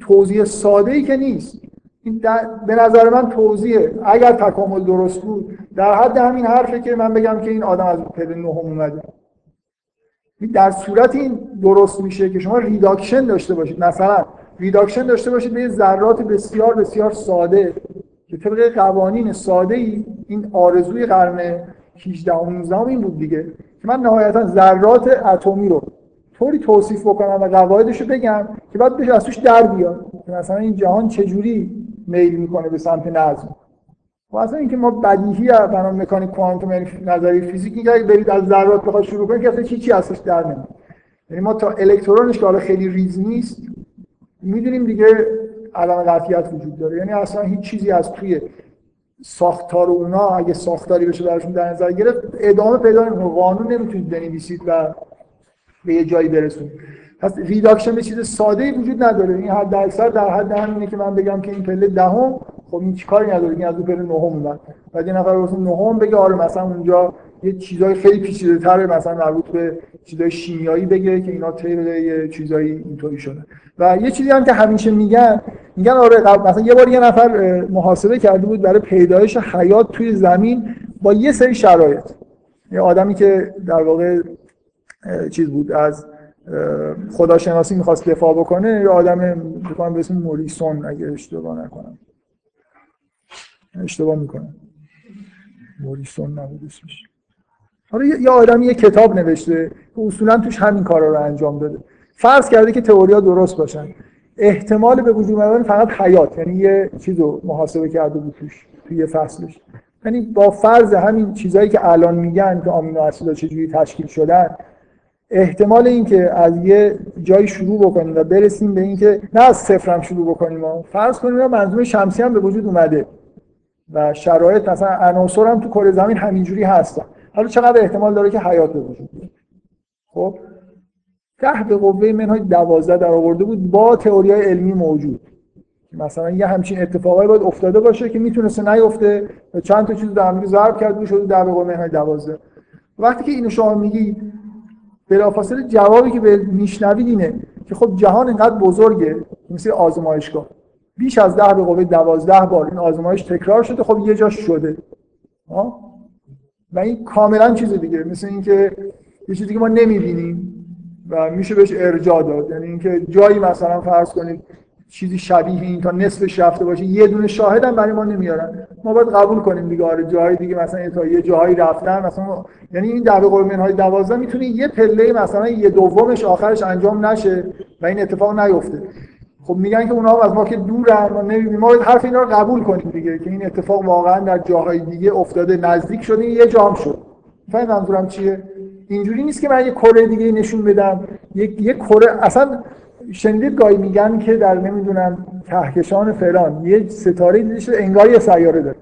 توضیح ساده ای که نیست. این به نظر من توضیحه اگر تکامل درست بود در حد همین حرفه که من بگم که این آدم از پدر نهم اومده. در صورت این درست میشه که شما reduction داشته باشید. مثلا reduction داشته باشید به ذرات بسیار بسیار ساده. که طبق قوانین ساده ای این آرزوی قرن 18 و 19 این بود دیگه که من نهایتا ذرات اتمی رو طوری توصیف بکنم و قواعدش رو بگم که بعد بشه از توش در بیاد. مثلا این جهان چجوری میل می‌کنه به سمت نظم؟ و اصلا اینکه ما بدیهی بنا مکانیک کوانتوم یعنی نظریه فیزیک اینکه اگه برید از ذرات بخواد شروع کنید که اصلا چی چی ازش در نمیاد. یعنی ما تا الکترونش که حالا خیلی ریز نیست می‌دونیم دیگه عدم قطعیت وجود داره. یعنی اصلا هیچ چیزی از توی ساختار اونا اگه ساختاری بشه براشون در نظر گرفت ادامه پیدا نمی‌کنه. قانون نمی‌تونید بنویسید و به یه جایی برسونید. پس reduction به چیز ساده وجود نداره. این حد اکثر در حد همینه که من بگم که این پله دهم خب این چیکاری نداره؟ این از اون پله نهم اومد. بعد یه نفر واسه نهم بگه آره مثلا اونجا یه چیزای خیلی پیچیده تره مثلا مربوط به چیزای شیمیایی بگه که اینا طی یه چیزایی اینطوری شده. و یه چیزی هم که همیشه میگن میگن آره مثلا یه بار یه نفر محاسبه کرده بود برای پیدایش حیات توی زمین با یه سری شرایط. یه آدمی که در واقع چیز بود از خداشناسی می‌خواست دفاع بکنه یه آدم بکنم به اسم موریسون اگه اشتباه نکنم. اشتباه می‌کنم. موریسون نبود اسمش. حالا یه آدم یه کتاب نوشته که اصولا توش همین کارا رو انجام داده. فرض کرده که تئوریا درست باشن. احتمال به وجود اومدن فقط حیات یعنی یه چیز رو محاسبه کرده بود توش توی یه فصلش. یعنی با فرض همین چیزهایی که الان میگن که آمینو اسیدها چجوری تشکیل شدن احتمال اینکه از یه جایی شروع بکنیم و برسیم به اینکه نه از صفر هم شروع بکنیم ما فرض کنیم منظومه شمسی هم به وجود اومده و شرایط مثلا عناصر هم تو کره زمین همینجوری هستن. حالا چقدر احتمال داره که حیات به وجود بیاد؟ خب ده به قوه منهای دوازده در آورده بود با تئوری علمی موجود. مثلا یه همچین اتفاقایی باید افتاده باشه که می‌تونسته نیفته چند تا چیز در ضرب کرد شده ده به قوه منهای دوازده. وقتی که اینو شما میگی بلافاصله جوابی که به میشنوید اینه که خب جهان اینقدر بزرگه مثل آزمایشگاه. بیش از ده به قوه دوازده بار این آزمایش تکرار شده خب یه جاش شده. و این کاملا چیز دیگه مثل اینکه یه چیزی که ما نمی‌بینیم و میشه بهش ارجاع داد. یعنی اینکه جایی مثلا فرض کنید چیزی شبیه این تا نصفش رفته باشه یه دونه شاهد هم برای ما نمیارن. ما باید قبول کنیم دیگه آره جاهای دیگه مثلا تا یه جاهایی رفتن مثلا یعنی این در قول منهای 12 می‌تونه یه پله مثلا یه دومش آخرش انجام نشه و این اتفاق نیفته. خب میگن که اونها از ما که دورن ما نمی‌بینیم. ما حرف اینا رو قبول کنیم دیگه که این اتفاق واقعا در جاهای دیگه افتاده نزدیک شده یه جام شد. فهم منظورم چیه؟ اینجوری نیست که من یه کره دیگه نشون بدم. یک یه کره اصلا شنیدید گاهی میگن که در نمی‌دونم کهکشان فلان یه ستاره دیده انگار یه سیاره داره.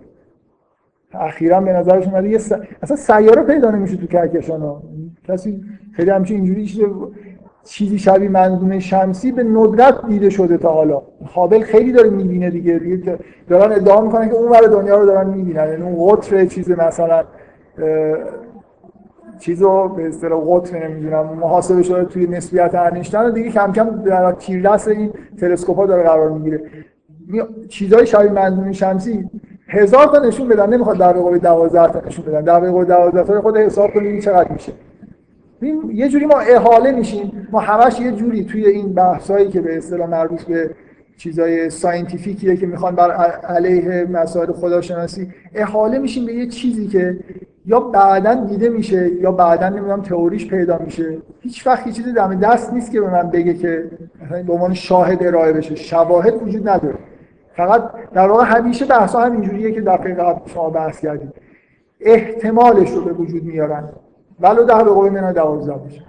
اخیرا به نظرش اومده یه س... اصلا سیاره پیدا نمیشه تو کهکشان ها کسی خیلی همچین اینجوری چیزی شبیه منظومه شمسی به ندرت دیده شده تا حالا. خابل خیلی داره می‌بینه دیگه. دیگه دارن ادعا می‌کنن که اون دنیا رو دارن می‌بینن. یعنی اون قطر چیز مثلا چیزو به اصطلاح قطر نمی‌دونم محاسبه شده توی نسبیت انیشتین دیگه کم کم در تیردست این تلسکوپا داره قرار می‌گیره. چیزای شبیه منظومه شمسی هزار تا نشون بدن. نمی‌خواد در قوه 12 تا نشون بدن. در قوه 12 تا خود حساب کنید چقدر میشه. یه جوری ما احاله میشیم. ما همش یه جوری توی این بحثایی که به اصطلاح مربوط به چیزای ساینتیفیکیه که می‌خوان بر علیه مسائل خداشناسی احاله میشیم به یه چیزی که یا بعدا دیده میشه یا بعدا نمی‌دونم تئوریش پیدا میشه. هیچ وقت چیزی دم دست نیست که به من بگه که به عنوان شاهد ارائه بشه. شواهد وجود نداره. فقط در واقع همیشه بحث ها همینجوریه که دفعه قبل شما بحث کردید. احتمالش رو به وجود میارن. ولو ده به قوه من دوازده بشه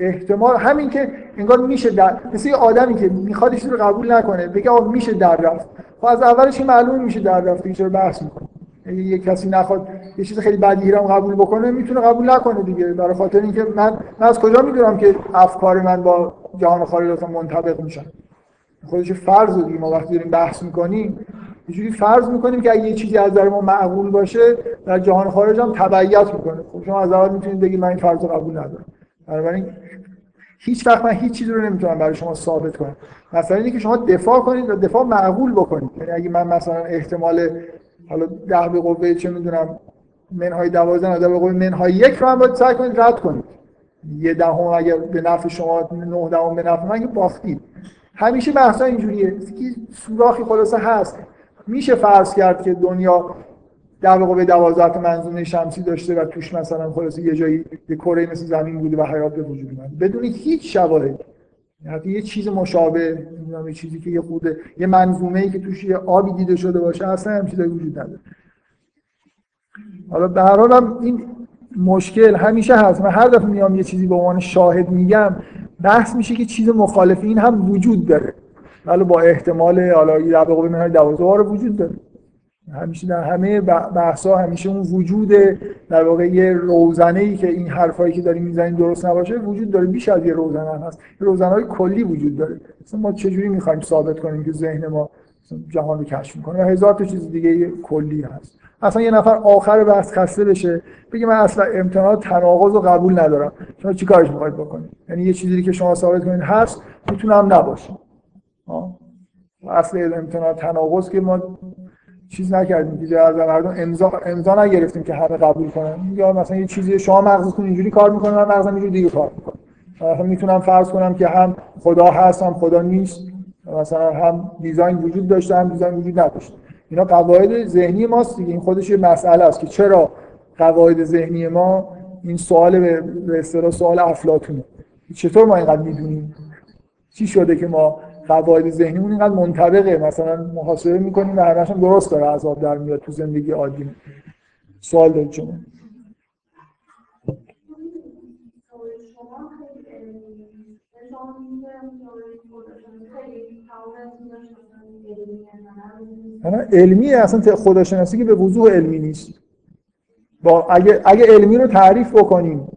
احتمال همین که انگار میشه در مثل یه آدمی که می‌خواد رو قبول نکنه بگه آقا میشه در رفت. خب از اولش معلوم میشه در رفت چرا بحث می‌کنه. یه کسی نخواد یه چیز خیلی بدی هم قبول بکنه می‌تونه قبول نکنه دیگه. برای خاطر اینکه من من از کجا می‌دونم که افکار من با جهان خارج منطبق میشن؟ خودش فرض رو دیگه ما وقتی داریم بحث می‌کنیم یه جوری فرض می‌کنیم که اگه یه چیزی از نظر ما معقول باشه در جهان خارج هم تبعیت می‌کنه. خب شما از اول می‌تونید بگید من این فرض رو قبول ندارم. بنابراین هیچ وقت من هیچ چیزی رو نمی‌تونم برای شما ثابت کنم. مثلا اینکه که شما دفاع کنید و دفاع معقول بکنید. یعنی اگه من مثلا احتمال حالا ده به قوه چه می‌دونم منهای 12 نه به قوه منهای یک رو هم باید سعی کنید رد کنید. یه دهم اگر به نفع شما نه دهم به نفع من باختید. همیشه بحثا اینجوریه. که سوراخی خلاصه هست. میشه فرض کرد که دنیا در واقع به دوازده منظومه شمسی داشته و توش مثلا خلاصه یه جایی یه کره مثل زمین بوده و حیات به وجود اومد بدون هیچ شواهد. یعنی یه چیز مشابه یه چیزی که یه خوده یه منظومه ای که توش یه آبی دیده شده باشه اصلا هم چیزایی وجود نداره. حالا به هر حال این مشکل همیشه هست. من هر دفعه میام یه چیزی به عنوان شاهد میگم بحث میشه که چیز مخالف این هم وجود داره. ولی با احتمال حالا در واقع منهای 12 وجود داره. همیشه در همه بحثا همیشه اون وجود در واقع یه روزنه ای که این حرفایی که داریم می‌زنیم درست نباشه وجود داره بیش از یه روزنه هست. روزنه های کلی وجود داره. مثلا ما چجوری می‌خوایم ثابت کنیم که ذهن ما جهان رو کشف می‌کنه؟ و هزار تا چیز دیگه کلی هست. اصلا یه نفر آخر بحث خسته بشه بگه من اصلا امتحانات تناقض رو قبول ندارم. شما چیکارش می‌خواید بکنید؟ یعنی یه چیزی که شما ثابت کنید هست می‌تونم نباشه. اصل امتحانات تناقض که ما چیز نکردیم که از مردم امضا امضا نگرفتیم که همه قبول کنن. یا مثلا یه چیزی شما مغزتون اینجوری کار می‌کنه من مغزم اینجوری دیگه کار می‌کنه. مثلا می‌تونم فرض کنم که هم خدا هست هم خدا نیست. مثلا هم دیزاین وجود داشته هم دیزاین وجود نداشته. اینا قواعد ذهنی ماست دیگه. این خودش یه مسئله است که چرا قواعد ذهنی ما این سوال به اصطلاح سوال افلاطونه. چطور ما اینقدر می‌دونیم؟ چی شده که ما قواعد ذهنیمون اینقدر منطبقه. مثلا محاسبه می‌کنیم و همش درست داره عذاب در میاد تو زندگی عادی. سوال دارید شما؟ علمی اصلا خداشناسی که به وضوح علمی نیست. با اگه, اگه علمی رو تعریف بکنیم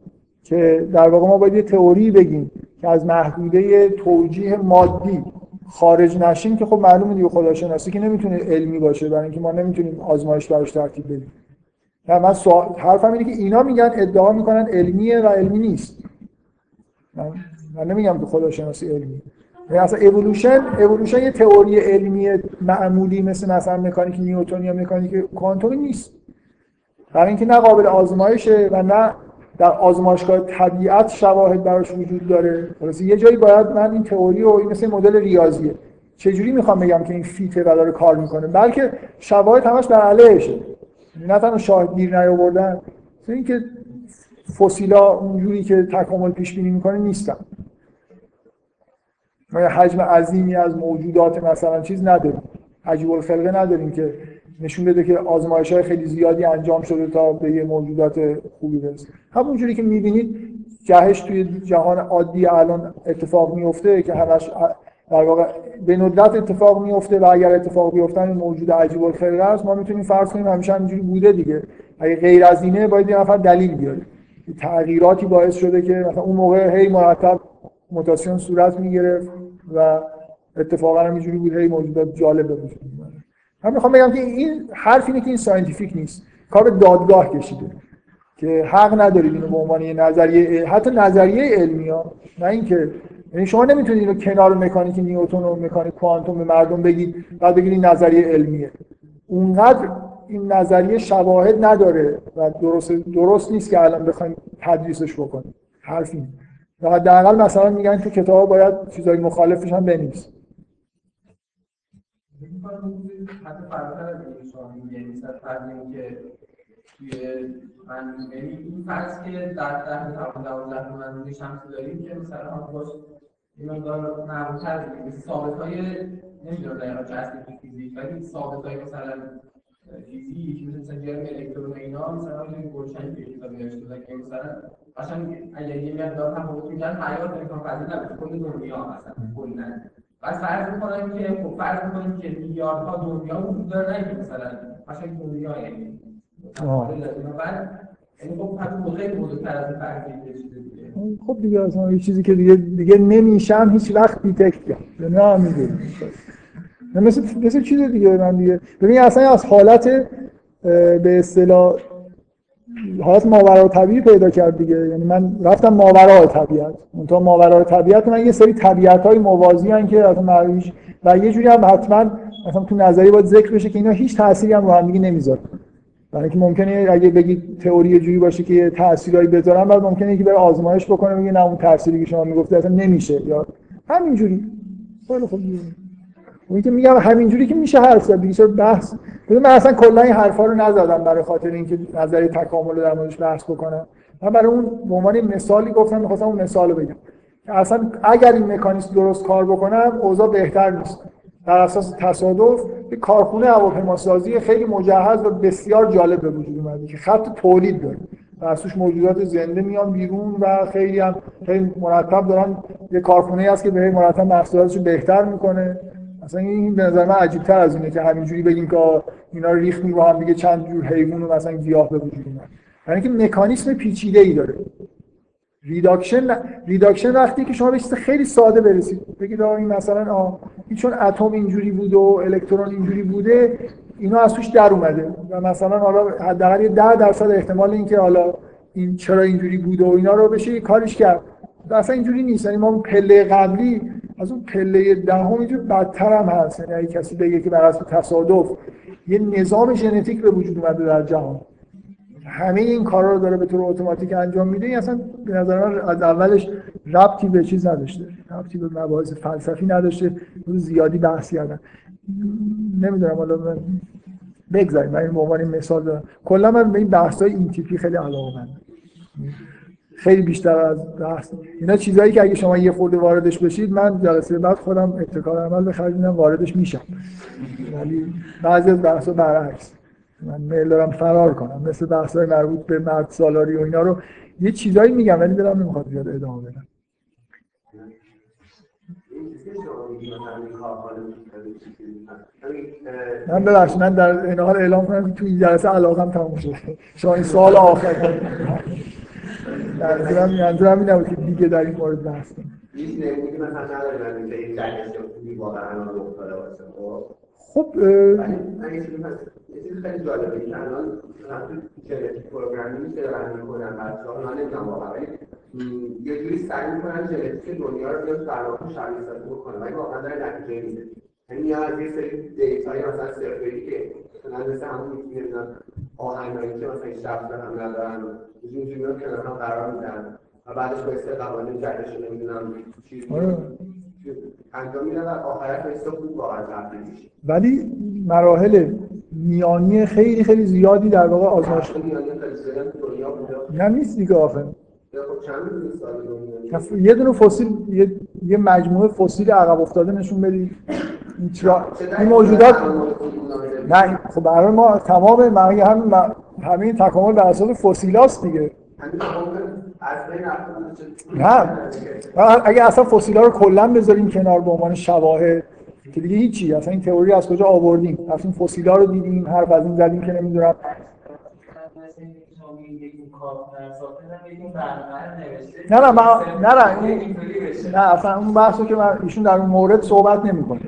که در واقع ما باید یه تئوری بگیم که از محدوده توجیه مادی خارج نشیم که خب معلومه دیگه خداشناسی که نمی‌تونه علمی باشه برای اینکه ما نمی‌تونیم آزمایش براش ترتیب بدیم. نه من سوال حرفم اینه که اینا میگن ادعا می‌کنن علمیه و علمی نیست. من, من نمیگم که خداشناسی علمی. یعنی اصلا evolution evolution یه تئوری علمی معمولی مثل مثلا مکانیک نیوتن یا مکانیک کوانتومی نیست. برای اینکه نه قابل آزمایشه و نه در آزمایشگاه طبیعت شواهد براش وجود داره. خلاص یه جایی باید من این تئوری رو مثل مدل ریاضیه. چجوری می‌خوام بگم که این fit ه و داره کار می‌کنه؟ بلکه شواهد همش در علیهشه نه تنها شاهد گیر نیاوردن اینکه فسیلا اونجوری که تکامل پیش بینی می‌کنه نیستن. ما حجم عظیمی از موجودات مثلا چیز نداریم. عجیب الخلقه نداریم که نشون بده که آزمایش های خیلی زیادی انجام شده تا به یه موجودات خوبی برسه. همونجوری که می‌بینید جهش توی جهان عادی الان اتفاق میفته که همش در واقع به ندرت اتفاق میفته و اگر اتفاق بیفتن این موجود عجیب الخلقه است. ما می‌تونیم فرض کنیم همیشه همینجوری بوده دیگه. اگه غیر از اینه باید یه نفر دلیل بیاره. تغییراتی باعث شده که مثلا اون موقع هی مرتب موتاسیون صورت می‌گرفت و اتفاقا همینجوری بود هی موجودات جالب به وجود من می‌خوام بگم که این حرف اینه که این scientific نیست. کار دادگاه کشیده. که حق ندارید اینو به عنوان یه نظریه حتی نظریه علمی ها. نه اینکه یعنی شما نمی‌تونید اینو کنار مکانیک نیوتن و مکانیک کوانتوم به مردم بگید بعد بگید این نظریه علمیه. اونقدر این نظریه شواهد نداره و درست درست نیست که الان بخوایم تدریسش بکنیم. حرفی و حداقل مثلا میگن تو کتاب باید چیزای مخالفش هم بنویس حتی فراتر از این شما میگه که توی یعنی این فرض که در ده تا دوازده منظومه داریم که مثلا باش این مقدار معمول‌تر مثل ثابت های نمی‌دونم دقیقا ثابت های مثلا فیزیک مثل مثلا جرم الکترون اینا مثلا این گلشنی که کتاب نوشته که مثلا قشنگ اگر یه مقدار تفاوت میگن حیات امکان پذیر نبود کل دنیا مثلا کلا پس فرض می‌کنم که خب فرض می‌کنیم که میلیاردها دنیا وجود داره نه مثلا قشنگ دنیا یعنی خب دیگه. اصلا یه چیزی که دیگه دیگه نمیشه هیچ وقت detect کرد. نه میگه. مثل مثل چیز دیگه من دیگه ببین اصلا از حالت به اصطلاح حالت ماورای طبیعی پیدا کرد دیگه. یعنی من رفتم ماورای طبیعت. اونطور ماورای طبیعت من یه سری طبیعت های موازی هن که اصلا و یه جوری هم حتما مثلا تو نظری باید ذکر بشه که اینا هیچ تأثیری هم رو هم دیگه نمی‌ذاره برای اینکه ممکنه اگه بگید تئوری جوری باشه که تأثیرایی بذارن بعد ممکنه که بره آزمایش بکنه بگه نه اون تأثیری که شما می‌گفته اصلا نمیشه یا همینجوری. خیلی خوب. اون که میگم همینجوری که میشه حرف زد دیگه بحث من اصلا کلا این حرفا رو نزدم برای خاطر اینکه نظری تکامل رو در موردش بحث بکنم. من برای اون به عنوان مثالی گفتم می‌خواستم اون مثال رو بگم اصلا اگر این مکانیزم درست کار بکنم اوضاع بهتر نیست. بر اساس تصادف یک کارخونه هواپیماسازی خیلی مجهز و بسیار جالب به وجود اومده که خط تولید داره. و از موجودات زنده میان بیرون و خیلی هم خیلی مرتب دارن یه کارخونه هست که به مرتب محصولاتش بهتر می‌کنه. اصلا این به نظر من عجیب تر از اینه که همینجوری بگیم که اینا ریخت رو هم دیگه چند جور حیوان و مثلا گیاه به وجود اومد. یعنی که مکانیسم پیچیده ای داره. reduction reduction وقتی که شما به چیز خیلی ساده برسید. بگید این مثلا آه این چون اتم اینجوری بوده و الکترون اینجوری بوده اینا از توش در اومده. و مثلا حالا حداقل 10 درصد احتمال اینکه حالا این چرا اینجوری بوده و اینا رو بشه کارش کرد. اصلا اینجوری نیست. یعنی ما پله قبلی از اون پله دهم اینجوری بدتر هم هست. یعنی اگه کسی بگه که بر اساس تصادف یه نظام ژنتیک به وجود اومده در جهان. همه این کارا رو داره به طور اتوماتیک انجام میده. این اصلا به نظر من از اولش ربطی به چیز نداشته. ربطی به مباحث فلسفی نداشته. زیادی بحث کردن. نمی‌دونم. حالا من بگذاریم. من این عنوان مثال دارم. کلا من به این بحث های این تیپی خیلی علاقه خیلی بیشتر از بحث اینا چیزایی که اگه شما یه خورده واردش بشید من جلسه بعد خودم ابتکار عمل به خرج واردش میشم. ولی بعضی از بحث برعکس. من میل دارم فرار کنم مثل بحث های مربوط به مرد سالاری و اینا رو. یه چیزایی میگم ولی دلم نمی‌خواد زیاد ادامه بدم. من ببخشید من در این حال اعلام کنم که تو این جلسه علاقم تموم شد شما این سال آخر. منظورم منظورم این نبود که دیگه در این مورد بحث کنم خب. چیز خیلی جالبه که الان ژنتیک پروگرامینگ که دارن می‌کنن بچه‌ها من نمی‌دونم واقعا یه جوری سعی می‌کنن ژنتیک دنیا رو بیان در واقع شبیه سازی بکنن ولی واقعا داره نتیجه میده یعنی یا از یه سری دیتای مثلا سرفری که مثل همون آهنگایی که مثلا شب هم ندارن اینجوری رو کنار هم قرار میدن. و بعدش با سه قوانین جدش نمی‌دونم چیز انجام میدن و آخرش به خوب واقعا تبدیل میشه. ولی مراحل میانی خیلی خیلی زیادی در واقع آزمایش نه نیست دیگه آخه. یه دونه فسیل یه, یه مجموعه فسیل عقب افتاده نشون بدی. این موجودات نه خب برای ما تمام معنی هم همه این تکامل بر اساس فسیلاست دیگه. نه. اگه اصلا فسیلا رو کلا بذاریم کنار به عنوان شواهد که دیگه هیچی. اصلا این تئوری از کجا آوردیم؟ اصلا فسیلا رو دیدیم حرف از این زدیم که نمی‌دونم. نه نه نه نه نه اصلا اون بحثو که من ایشون در اون مورد صحبت نمی‌کنه.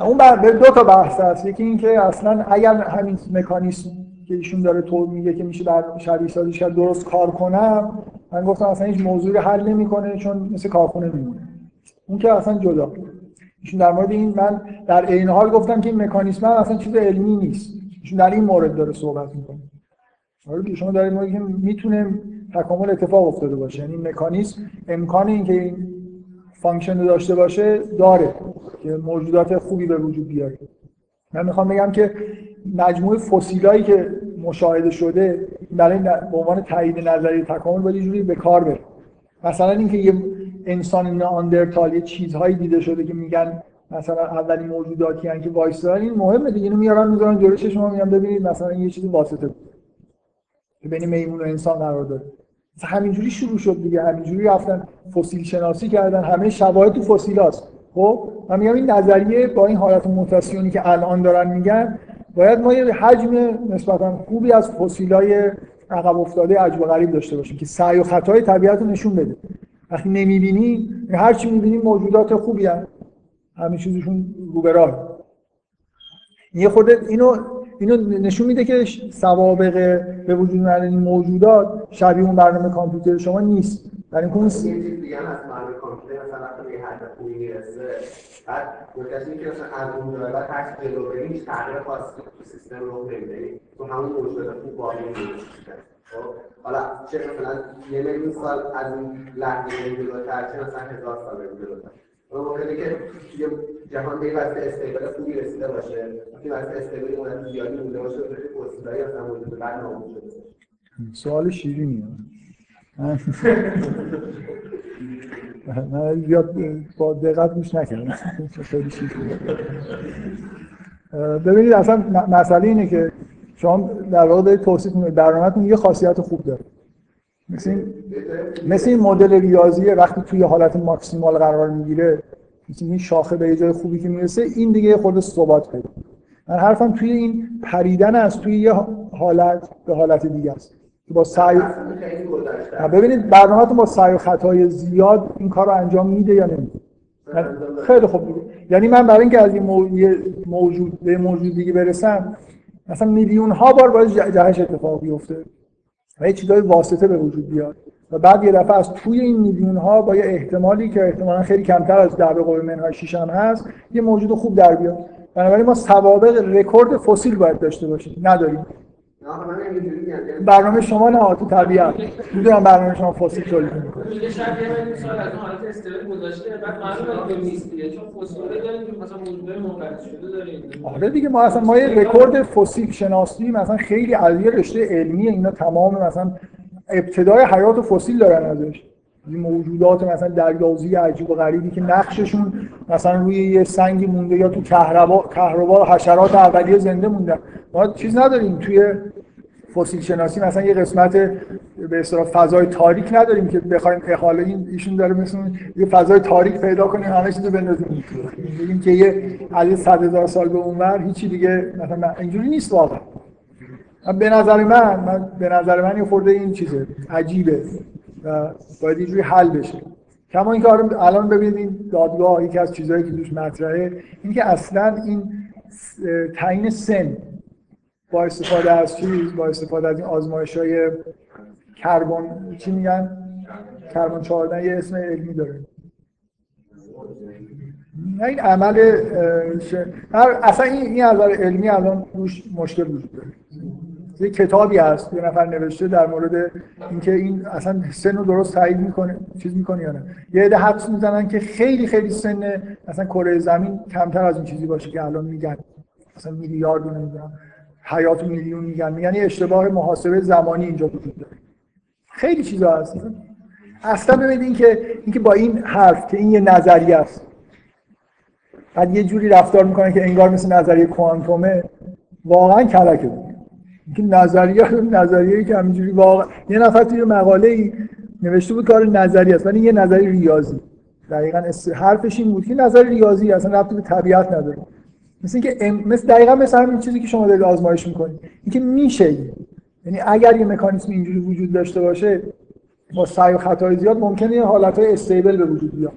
اون بر دو تا بحث هست. یکی این که اصلا اگر همین مکانیسم که ایشون داره طور میگه که میشه در شبیه سازی کرد درست کار کنم من گفتم اصلا هیچ موضوعی حل نمی‌کنه چون مثل کارخونه میمونه. اون که اصلا جدا. ایشون در مورد این من در عین حال گفتم که این مکانیسم هم اصلا چیز علمی نیست. ایشون در این مورد داره صحبت می‌کنه. آره شما دارید میگید که می‌تونه تکامل اتفاق افتاده باشه. یعنی مکانیسم امکان اینکه این function داشته باشه داره که موجودات خوبی به وجود بیاره. من می‌خوام بگم که مجموعه فسیلایی که مشاهده شده برای به عنوان تایید نظریه تکامل باید جوری به کار بره. مثلا اینکه یه انسان ناندرتال یه چیزهایی دیده شده که میگن مثلا اولین موجوداتی هن که وایسادن این مهمه دیگه. اینو میارن می‌ذارن جلوی شما میگن ببینید مثلا یه چیزی واسطه. که بین میمون و انسان قرار داره. همینجوری شروع شد دیگه همینجوری رفتن فسیل شناسی کردن همه شواهد تو فسیل هست خب من میگم این نظریه با این حالت موتاسیونی که الان دارن میگن باید ما یه حجم نسبتا خوبی از فسیلای عقب افتاده عجب غریب داشته باشیم که سعی و خطای طبیعت رو نشون بده. وقتی نمی‌بینی هر چی می‌بینی موجودات خوبی هست همه چیزشون رو به راه. یه خورده اینو اینو نشون میده که سوابق به وجود اومدن این موجودات شبیه اون برنامه کامپیوتر شما نیست. برای اینکه اون به بعد که مثلا از اون جای بعد هر چی جلو بریم هیچ تغییر خاصی سیستم رو نمیده. تو همون موجودات خوب باقی خب حالا چه مثلا یه میلیون سال از این لحظه جلوتر چه مثلا هزار سال جلوتر ممکنه که یه جهان به واسه استیبل خوبی رسیده باشه. وقتی واسه استیبل مدت زیادی مونده باشه به پرسیدایی اصلا موجود بعد نابود شده سوال شیرینیه من زیاد با دقت گوش نکردم. خیلی ببینید اصلا مسئله اینه که شما در واقع دارید توصیف می‌کنید. برنامه‌تون یه خاصیت خوب داره. مثل این, مدل ریاضی وقتی توی حالت ماکسیمال قرار می‌گیره این شاخه به یه جای خوبی که می‌رسه این دیگه خود ثبات پیدا من حرفم توی این پریدن از توی یه حالت به حالت دیگه است. که با سعی ببینید برنامه‌تون با سعی و خطای زیاد این کار رو انجام میده یا نمیده؟ خیلی خوب دیگه یعنی من برای اینکه از این موجود به موجود دیگه برسم مثلا میلیون ها بار باید جهش اتفاق بیفته و یه چیزای واسطه به وجود بیاد. و بعد یه دفعه از توی این میلیون ها با یه احتمالی که احتمالا خیلی کمتر از در به قوه منهای هم هست یه موجود خوب در بیاد. بنابراین ما سوابق رکورد فسیل باید داشته باشیم. نداریم. برنامه شما نه تو طبیعت. می‌دونم برنامه شما فسیل تولید می‌کنه. یه شبیه این سال از حالت استرس گذاشته بعد معلومه که نیست دیگه چون فسیل داریم که مثلا موجودات منقرض شده داریم. آره دیگه ما اصلا ما یه رکورد فسیل شناسی مثلا خیلی از یه رشته علمی اینا تمام مثلا ابتدای حیات فسیل دارن ازش. این موجودات مثلا دریازی عجیب و غریبی که نقششون مثلا روی یه سنگی مونده یا تو کهربا کهربا حشرات اولیه زنده موندن. ما چیز نداریم. توی فسیل شناسی مثلا یه قسمت به اصطلاح فضای تاریک نداریم که بخوایم احاله این ایشون داره مثل یه فضای تاریک پیدا کنیم همه چیزو بندازیم. بگیم که یه از 100 هزار سال به اونور هیچی دیگه مثلا اینجوری نیست واقعا. به نظر من, من به نظر من یه خورده این چیزه عجیبه و باید اینجوری حل بشه. کما اینکه الان ببینید این دادگاه یکی از چیزهایی که توش مطرحه این که اصلا این تعیین سن با استفاده از چیز با استفاده از این آزمایش های کربن چی میگن؟ کربن 14 یه اسم علمی داره. نه این عمل ش... اصلا این این از علمی الان روش مشکل وجود داره. یه کتابی هست یه نفر نوشته در مورد اینکه این اصلا سن رو درست تعیین می‌کنه چیز می‌کنه یا نه. یه عده حدس می‌زنن که خیلی خیلی سن مثلا کره زمین کمتر از این چیزی باشه که الان میگن. مثلا میلیارد نمی‌دونم حیات میلیون میگن. یعنی اشتباه محاسبه زمانی اینجا وجود داره. خیلی چیزا هست. اصلا ببینید اینکه اینکه با این حرف که این یه نظریه است. بعد یه جوری رفتار می‌کنه که انگار مثل نظریه کوانتومه واقعا کلکه. بود نظریه نظریه که همینجوری واقعا یه نفر توی مقاله ای نوشته بود کار نظری است ولی یه نظری ریاضی. دقیقا حرفش این بود که نظر ریاضی اصلا ربطی به طبیعت نداره. مثل اینکه ام... مثل دقیقا مثل همین چیزی که شما دارید آزمایش می‌کنید. اینکه میشه یعنی اگر یه مکانیزم اینجوری وجود داشته باشه با سعی و خطای زیاد ممکنه یه حالتهای استیبل به وجود بیاد.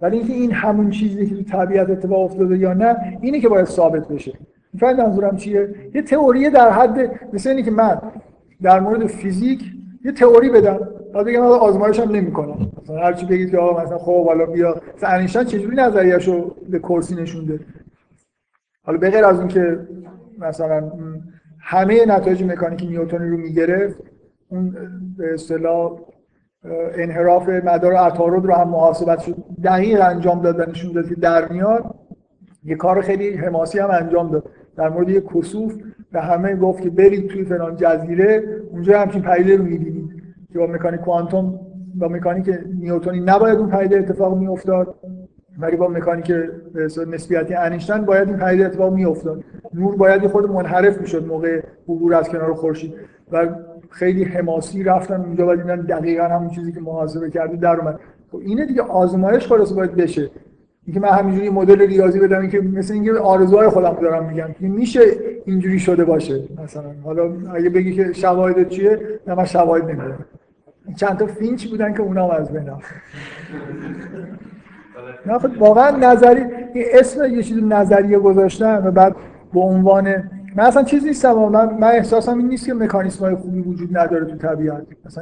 ولی اینکه این همون چیزی که تو طبیعت اتفاق افتاده یا نه اینه که باید ثابت بشه. می‌فهمید منظورم چیه؟ یه تئوری در حد مثل اینه که من در مورد فیزیک یه تئوری بدم. بعد بگم آقا آزمایش هم نمی‌کنم. مثلا هر چی بگید که آقا مثلا خب حالا بیا. مثلا انیشتین چجوری نظریه‌شو به کرسی نشونده حالا به غیر از اون که مثلا همه نتایج مکانیک نیوتنی رو می‌گرفت اون به اصطلاح انحراف مدار عطارد رو هم محاسبت شد. دقیق انجام داد و نشون داد که در میاد. یه کار خیلی حماسی هم انجام داد. در مورد یه کسوف به همه گفت که برید توی فلان جزیره اونجا همچین پدیده رو می‌بینید که با مکانیک کوانتوم با مکانیک نیوتنی نباید اون پدیده اتفاق میافتاد. ولی با مکانیک نسبیتی انیشتین باید این پدیده اتفاق میافتاد. نور باید خود منحرف می‌شد موقع عبور از کنار خورشید. و خیلی حماسی رفتن اونجا و دیدن دقیقا همون چیزی که محاسبه کرده در اومد. خب اینه دیگه آزمایش خلاص باید بشه. اینکه من همینجوری مدل ریاضی بدم اینکه مثل اینکه آرزوهای خودم دارم میگم که میشه اینجوری شده باشه مثلا. حالا اگه بگی که شواهد چیه نه من شواهد نمی‌دونم. چند تا فینچ بودن که اونام از بین نه خب واقعا نظری اسم یه چیز نظریه گذاشتن و بعد به عنوان من اصلا چیز نیستم من, من احساسم این نیست که مکانیسم های خوبی وجود نداره تو طبیعت. مثلا